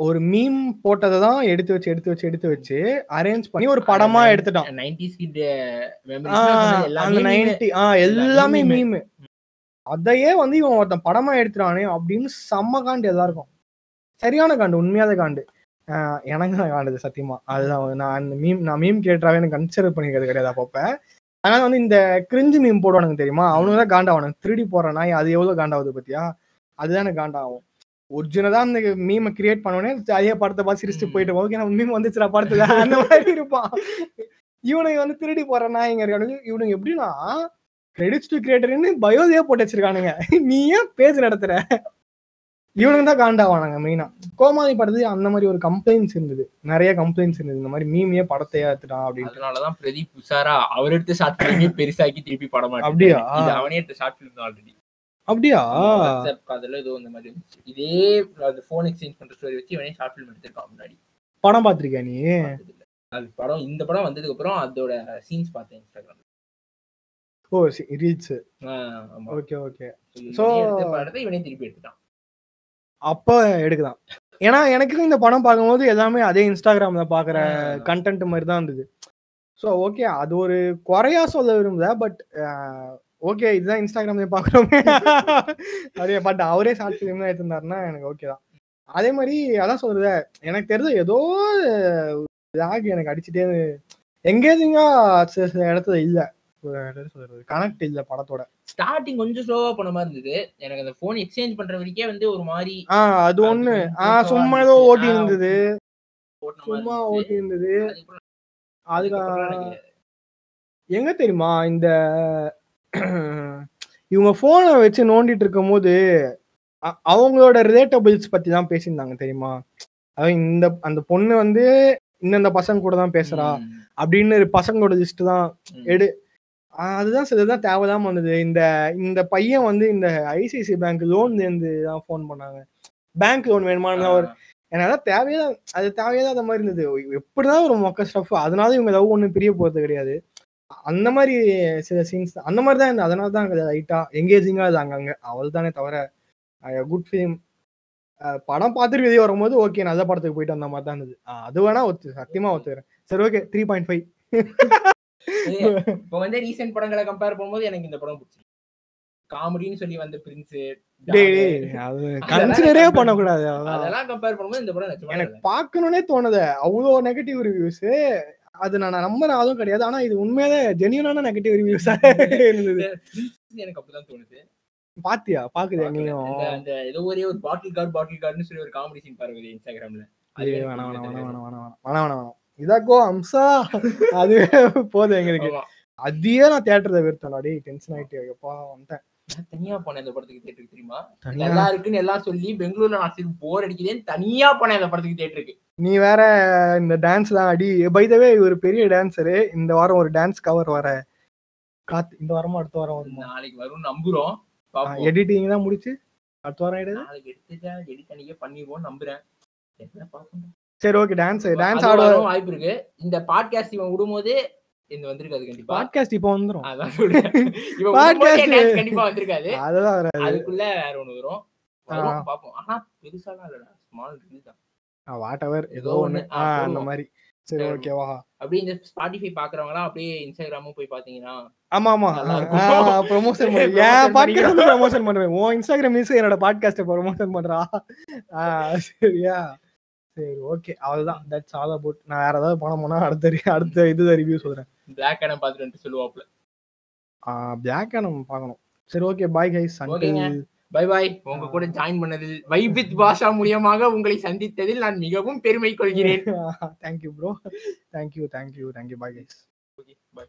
ஒரு மீம் போட்டதை தான் எடுத்து வச்சு எடுத்து வச்சு எடுத்து வச்சு அரேஞ்ச் பண்ணி ஒரு படமா எடுத்துட்டான் அந்த நைன்டி ஆஹ் எல்லாமே மீம் அதையே வந்து இவன் ஒருத்தன் படமா எடுத்துறானே அப்படின்னு செம்ம காண்டு எல்லாருக்கும். சரியான காண்டு உண்மையாத காண்டு. எனக்கு தான் காண்டுது சத்தியமா. அதுதான் நான் அந்த மீம் நான் மீம் கேட்டாவே எனக்கு கன்சிடர் பண்ணிக்கிறது கிடையாது அப்பப்ப. அதனால வந்து இந்த கிரிஞ்சு மீம் போடுவானுங்க தெரியுமா? அவனுக்கு தான் காண்டாவானுங்க. திருடி போடுற நாய் அது எவ்வளவு காண்டாவது பத்தியா? அதுதான் எனக்கு காண்டாகும். ஒரிஜினலா அந்த மீமை கிரியேட் பண்ணோடனே ஜாலியா படத்தை பார்த்து சிரிச்சுட்டு. போயிட்டு ஓகே நம்ம மீம் வந்துச்சுடா படத்துல அந்த மாதிரி இருப்பான். இவனுங்க வந்து திருடி போறேன்னா இங்க இருக்கானுங்க. இவனுங்க எப்படின்னா கிரெடிட்ஸ் டு கிரியேட்டர்னு பயோதே போட்டு வச்சிருக்கானுங்க. நீ ஏன் பேஜ் நடத்துற? இவனுங்க தான் காண்டாவானாங்க மெயினா கோமாளி படத்துக்கு அந்த மாதிரி ஒரு கம்ப்ளைண்ட்ஸ் இருந்தது. நிறைய கம்ப்ளைண்ட்ஸ் இருந்தது. இந்த மாதிரி மீமியே படத்தையா எடுத்துட்டான் அப்படின்னு அதனாலதான் பிரதீப் உஷாரா அவர் எடுத்த ஷார்ட் பிலிமே பெருசாக்கி திருப்பி படம். அப்படியா? அவனே எடுத்த ஷார்ட் பிலிம் தான் ஆல்ரெடி அப்படியா? வாட்ஸ்அப் அதுல ஏதோ இந்த மாதிரி இதே அது போன் எக்ஸ்சேஞ்ச் பண்ற ஸ்டோரி வச்சு இவனே ஷார்ட் பிலிம் எடுத்திருக்கான் முன்னாடி. படம் பாத்திருக்கியா நீ. அது படம் இந்த படம் வந்ததுக்கு அப்புறம் அதோட சீன்ஸ் பார்த்தேன் இன்ஸ்டாகிராம்ல ஓ ரீல்ஸ். Okay okay. எடுத்த படத்தை இவனே திருப்பி எடுத்துட்டான். அப்ப எடுக்குதான். ஏன்னா எனக்கு இந்த படம் பார்க்கும்போது எல்லாமே அதே இன்ஸ்டாகிராம்ல பாக்குற கண்டென்ட் மாதிரி தான் இருந்தது. ஸோ ஓகே அது ஒரு குறையா சொல்ல விரும்பல பட் ஓகே இதுதான் இன்ஸ்டாகிராம்ல பாக்குறோமே அதே பட் அவரே ஷார்ட் ஃபிலிம் தான் எடுத்திருந்தாருன்னா எனக்கு ஓகே தான். அதே மாதிரி அதான் சொல்றது எனக்கு தெரிஞ்ச ஏதோ லாக் எனக்கு அடிச்சுட்டே எங்கேஜிங்கா சில இடத்துல இல்ல. சொல்றது கனெக்ட் இல்ல படத்தோட. ஸ்டார்டிங் கொஞ்சம் ஸ்லோவா போன மாதிரி இருந்தது. எனக்கு அந்த போன் எக்ஸ்சேஞ்ச் பண்ற வரைக்கே வந்து ஒரு மாதிரி ஆஹ் அது ஒண்ணு. கொஞ்சம் சும்மா ஏதோ. ஓட்டி இருந்தது. சும்மா. ஓட்டி இருந்தது. அதுக்கு எங்க தெரியுமா இந்த இவங்க போனை வச்சு நோண்டிட்டு இருக்கும்போது அ- அவங்களோட ரிலேட்டபிள்ஸ் பத்தி தான் பேசியிருந்தாங்க தெரியுமா? இந்த அந்த பொண்ணு வந்து இந்தந்த பசங்க கூட தான் பேசுறா அப்படின்னு பசங்களோட லிஸ்ட் தான். எடு அதுதான் சிலதான் தேவையில்லாம வந்தது. இந்த இந்த பையன் வந்து இந்த ஐசிஐசி பேங்க் லோன் இருந்து தான் ஃபோன் பண்ணாங்க. பேங்க் லோன் வேணுமான்னு தான் ஒரு அதான் தேவையா அது தேவையா அந்த மாதிரி இருந்தது. எப்படிதான் ஒரு மொக்க ஸ்டஃப் அதனால இவங்க லவ் ஒன்றும் பிரிய போறது கிடையாது. அந்த மாதிரி சில சீன்ஸ் அந்த மாதிரி தான் இருந்தது. அதனால தான் லைட்டா எங்கேஜிங்கா இது அங்கங்க அவள் தானே தவிர குட் ஃபிலிம் படம் பார்த்துட்டு வெளியே வரும்போது ஓகே நல்ல படத்துக்கு போயிட்டு அந்த மாதிரி தான் இருந்தது. அது வேணா ஒத்து சத்தியமா ஒத்துக்கிறேன். சரி ஓகே த்ரீ பாயிண்ட் ஃபைவ் இப்ப வந்து ரீசெண்ட் படங்களை கம்பேர் பண்ணும்போது எனக்கு இந்த படம் பிடிச்சிருக்கு. காமெடின்னு சொல்லி வந்த பிரின்ஸ் டேய் டேய், அது கன்சிடரே பண்ணக்கூடாது அதான். அதெல்லாம் கம்பேர் பண்ணும்போது இந்த படம் எனக்கு பார்க்கணும்னே தோணுது அவ்வளோ நெகட்டிவ் ரிவ்யூஸ் அது நான் நம்புற அதுவும் கிடையாது. ஆனா இது உண்மையிலே ஜெனியூனான நெகட்டிவ் ரிவ்யூஸா இருந்தது. எனக்கு அப்படிதான் தோணுது. பாத்தியா? பாக்குதா அந்த ஏதோ ஒரே ஒரு பாட்டில் கார்டு பாட்டில் கார்டுன்னு சொல்லி ஒரு காமெடி சீன் பாருங்க இன்ஸ்டாகிராம்ல அது வேணாம் வேணாம் வேணாம். வேணாம் வேணாம் வேணாம் இதாக்கோ அம்சா. அது போதும் எங்களுக்கு. அதையே நான் தியேட்டர்ல வெறுத்தேன் டேய் டென்ஷன் ஆயிட்டு. எப்பா வந்துட்டேன். தனியா போனேன் இந்த படத்துக்கு தேட்டருக்கு தெரியுமா? நல்லா இருக்குன்னு எல்லாம் சொல்லி பெங்களூர்ல நான் சரி போர் அடிக்குதேன்னு தனியா போனேன் இந்த படத்துக்கு தேட்டருக்கு நீ வேற இந்த டான்ஸ் தான் அடி. பைதவே ஒரு பெரிய டான்சரு இந்த வாரம் ஒரு டான்ஸ் கவர் வர. காத்து இந்த வாரமா அடுத்த வாரம் வருமா? நாளைக்கு வரும் நம்புறோம். எடிட்டிங் தான் முடிச்சு. அடுத்த வாரம் ஆயிடுது நாளைக்கு எடுத்துட்டா எடிட் அன்னைக்கே பண்ணிடுவோம் நம்புறேன். சரி ஓகே டான்ஸ் டான்ஸ் அது ஆடுவ. வரவும் வாய்ப்பு இருக்கு. இந்த பாட்காஸ்ட் இவன் விடும்போது இந்த வந்திருக்காது கண்டிப்பா. பாட்காஸ்ட் இப்போ வந்துரும். அதான் சொல்றேன். dance கண்டிப்பா வந்திருக்காது. அதுதான் வராது. அதுக்குள்ள வேற ஒண்ணு வரும். வரும் பாப்போம். ஆனா பெருசாலாம் இல்லடா. ஸ்மால் ரிலீஸ் தான். வாட் எவர் ஏதோ ஆ, அந்த. மாதிரி. சரி. ஓகேவா அப்படியே இந்த ஸ்பாட்டிஃபை பாக்குறவங்க அப்படியே இன்ஸ்டாகிராமும் போய் பாத்தீங்கன்னா ஆமா ஆமா. ப்ரொமோஷன் ஏன் பாட்காஸ்ட். ப்ரொமோஷன் பண்றேன். உன் இன்ஸ்டாகிராம் மீன்ஸ் என்னோட பாட்காஸ்ட் ப்ரொமோஷன் பண்றா. சரியா? சரி ஓகே அவ்வளவுதான். தட்ஸ் ஆல் அபவுட் நான் வேற ஏதாவது பணம் போனா அடுத்த அடுத்த இது ரிவ்யூ சொல்றேன். பிளாக் அடம் பாத்துட்டு வந்துட்டு சொல்லுவாப்ல பிளாக் நம்ம பார்க்கணும். சரி okay bye guys. Bye bye உங்க கூட ஜாயின் பண்ணதில் வைபித் பாஷா மூலியமாக உங்களை சந்தித்ததில் நான் மிகவும் பெருமை கொள்கிறேன். Thank you bro thank you thank you thank you bye guys okay bye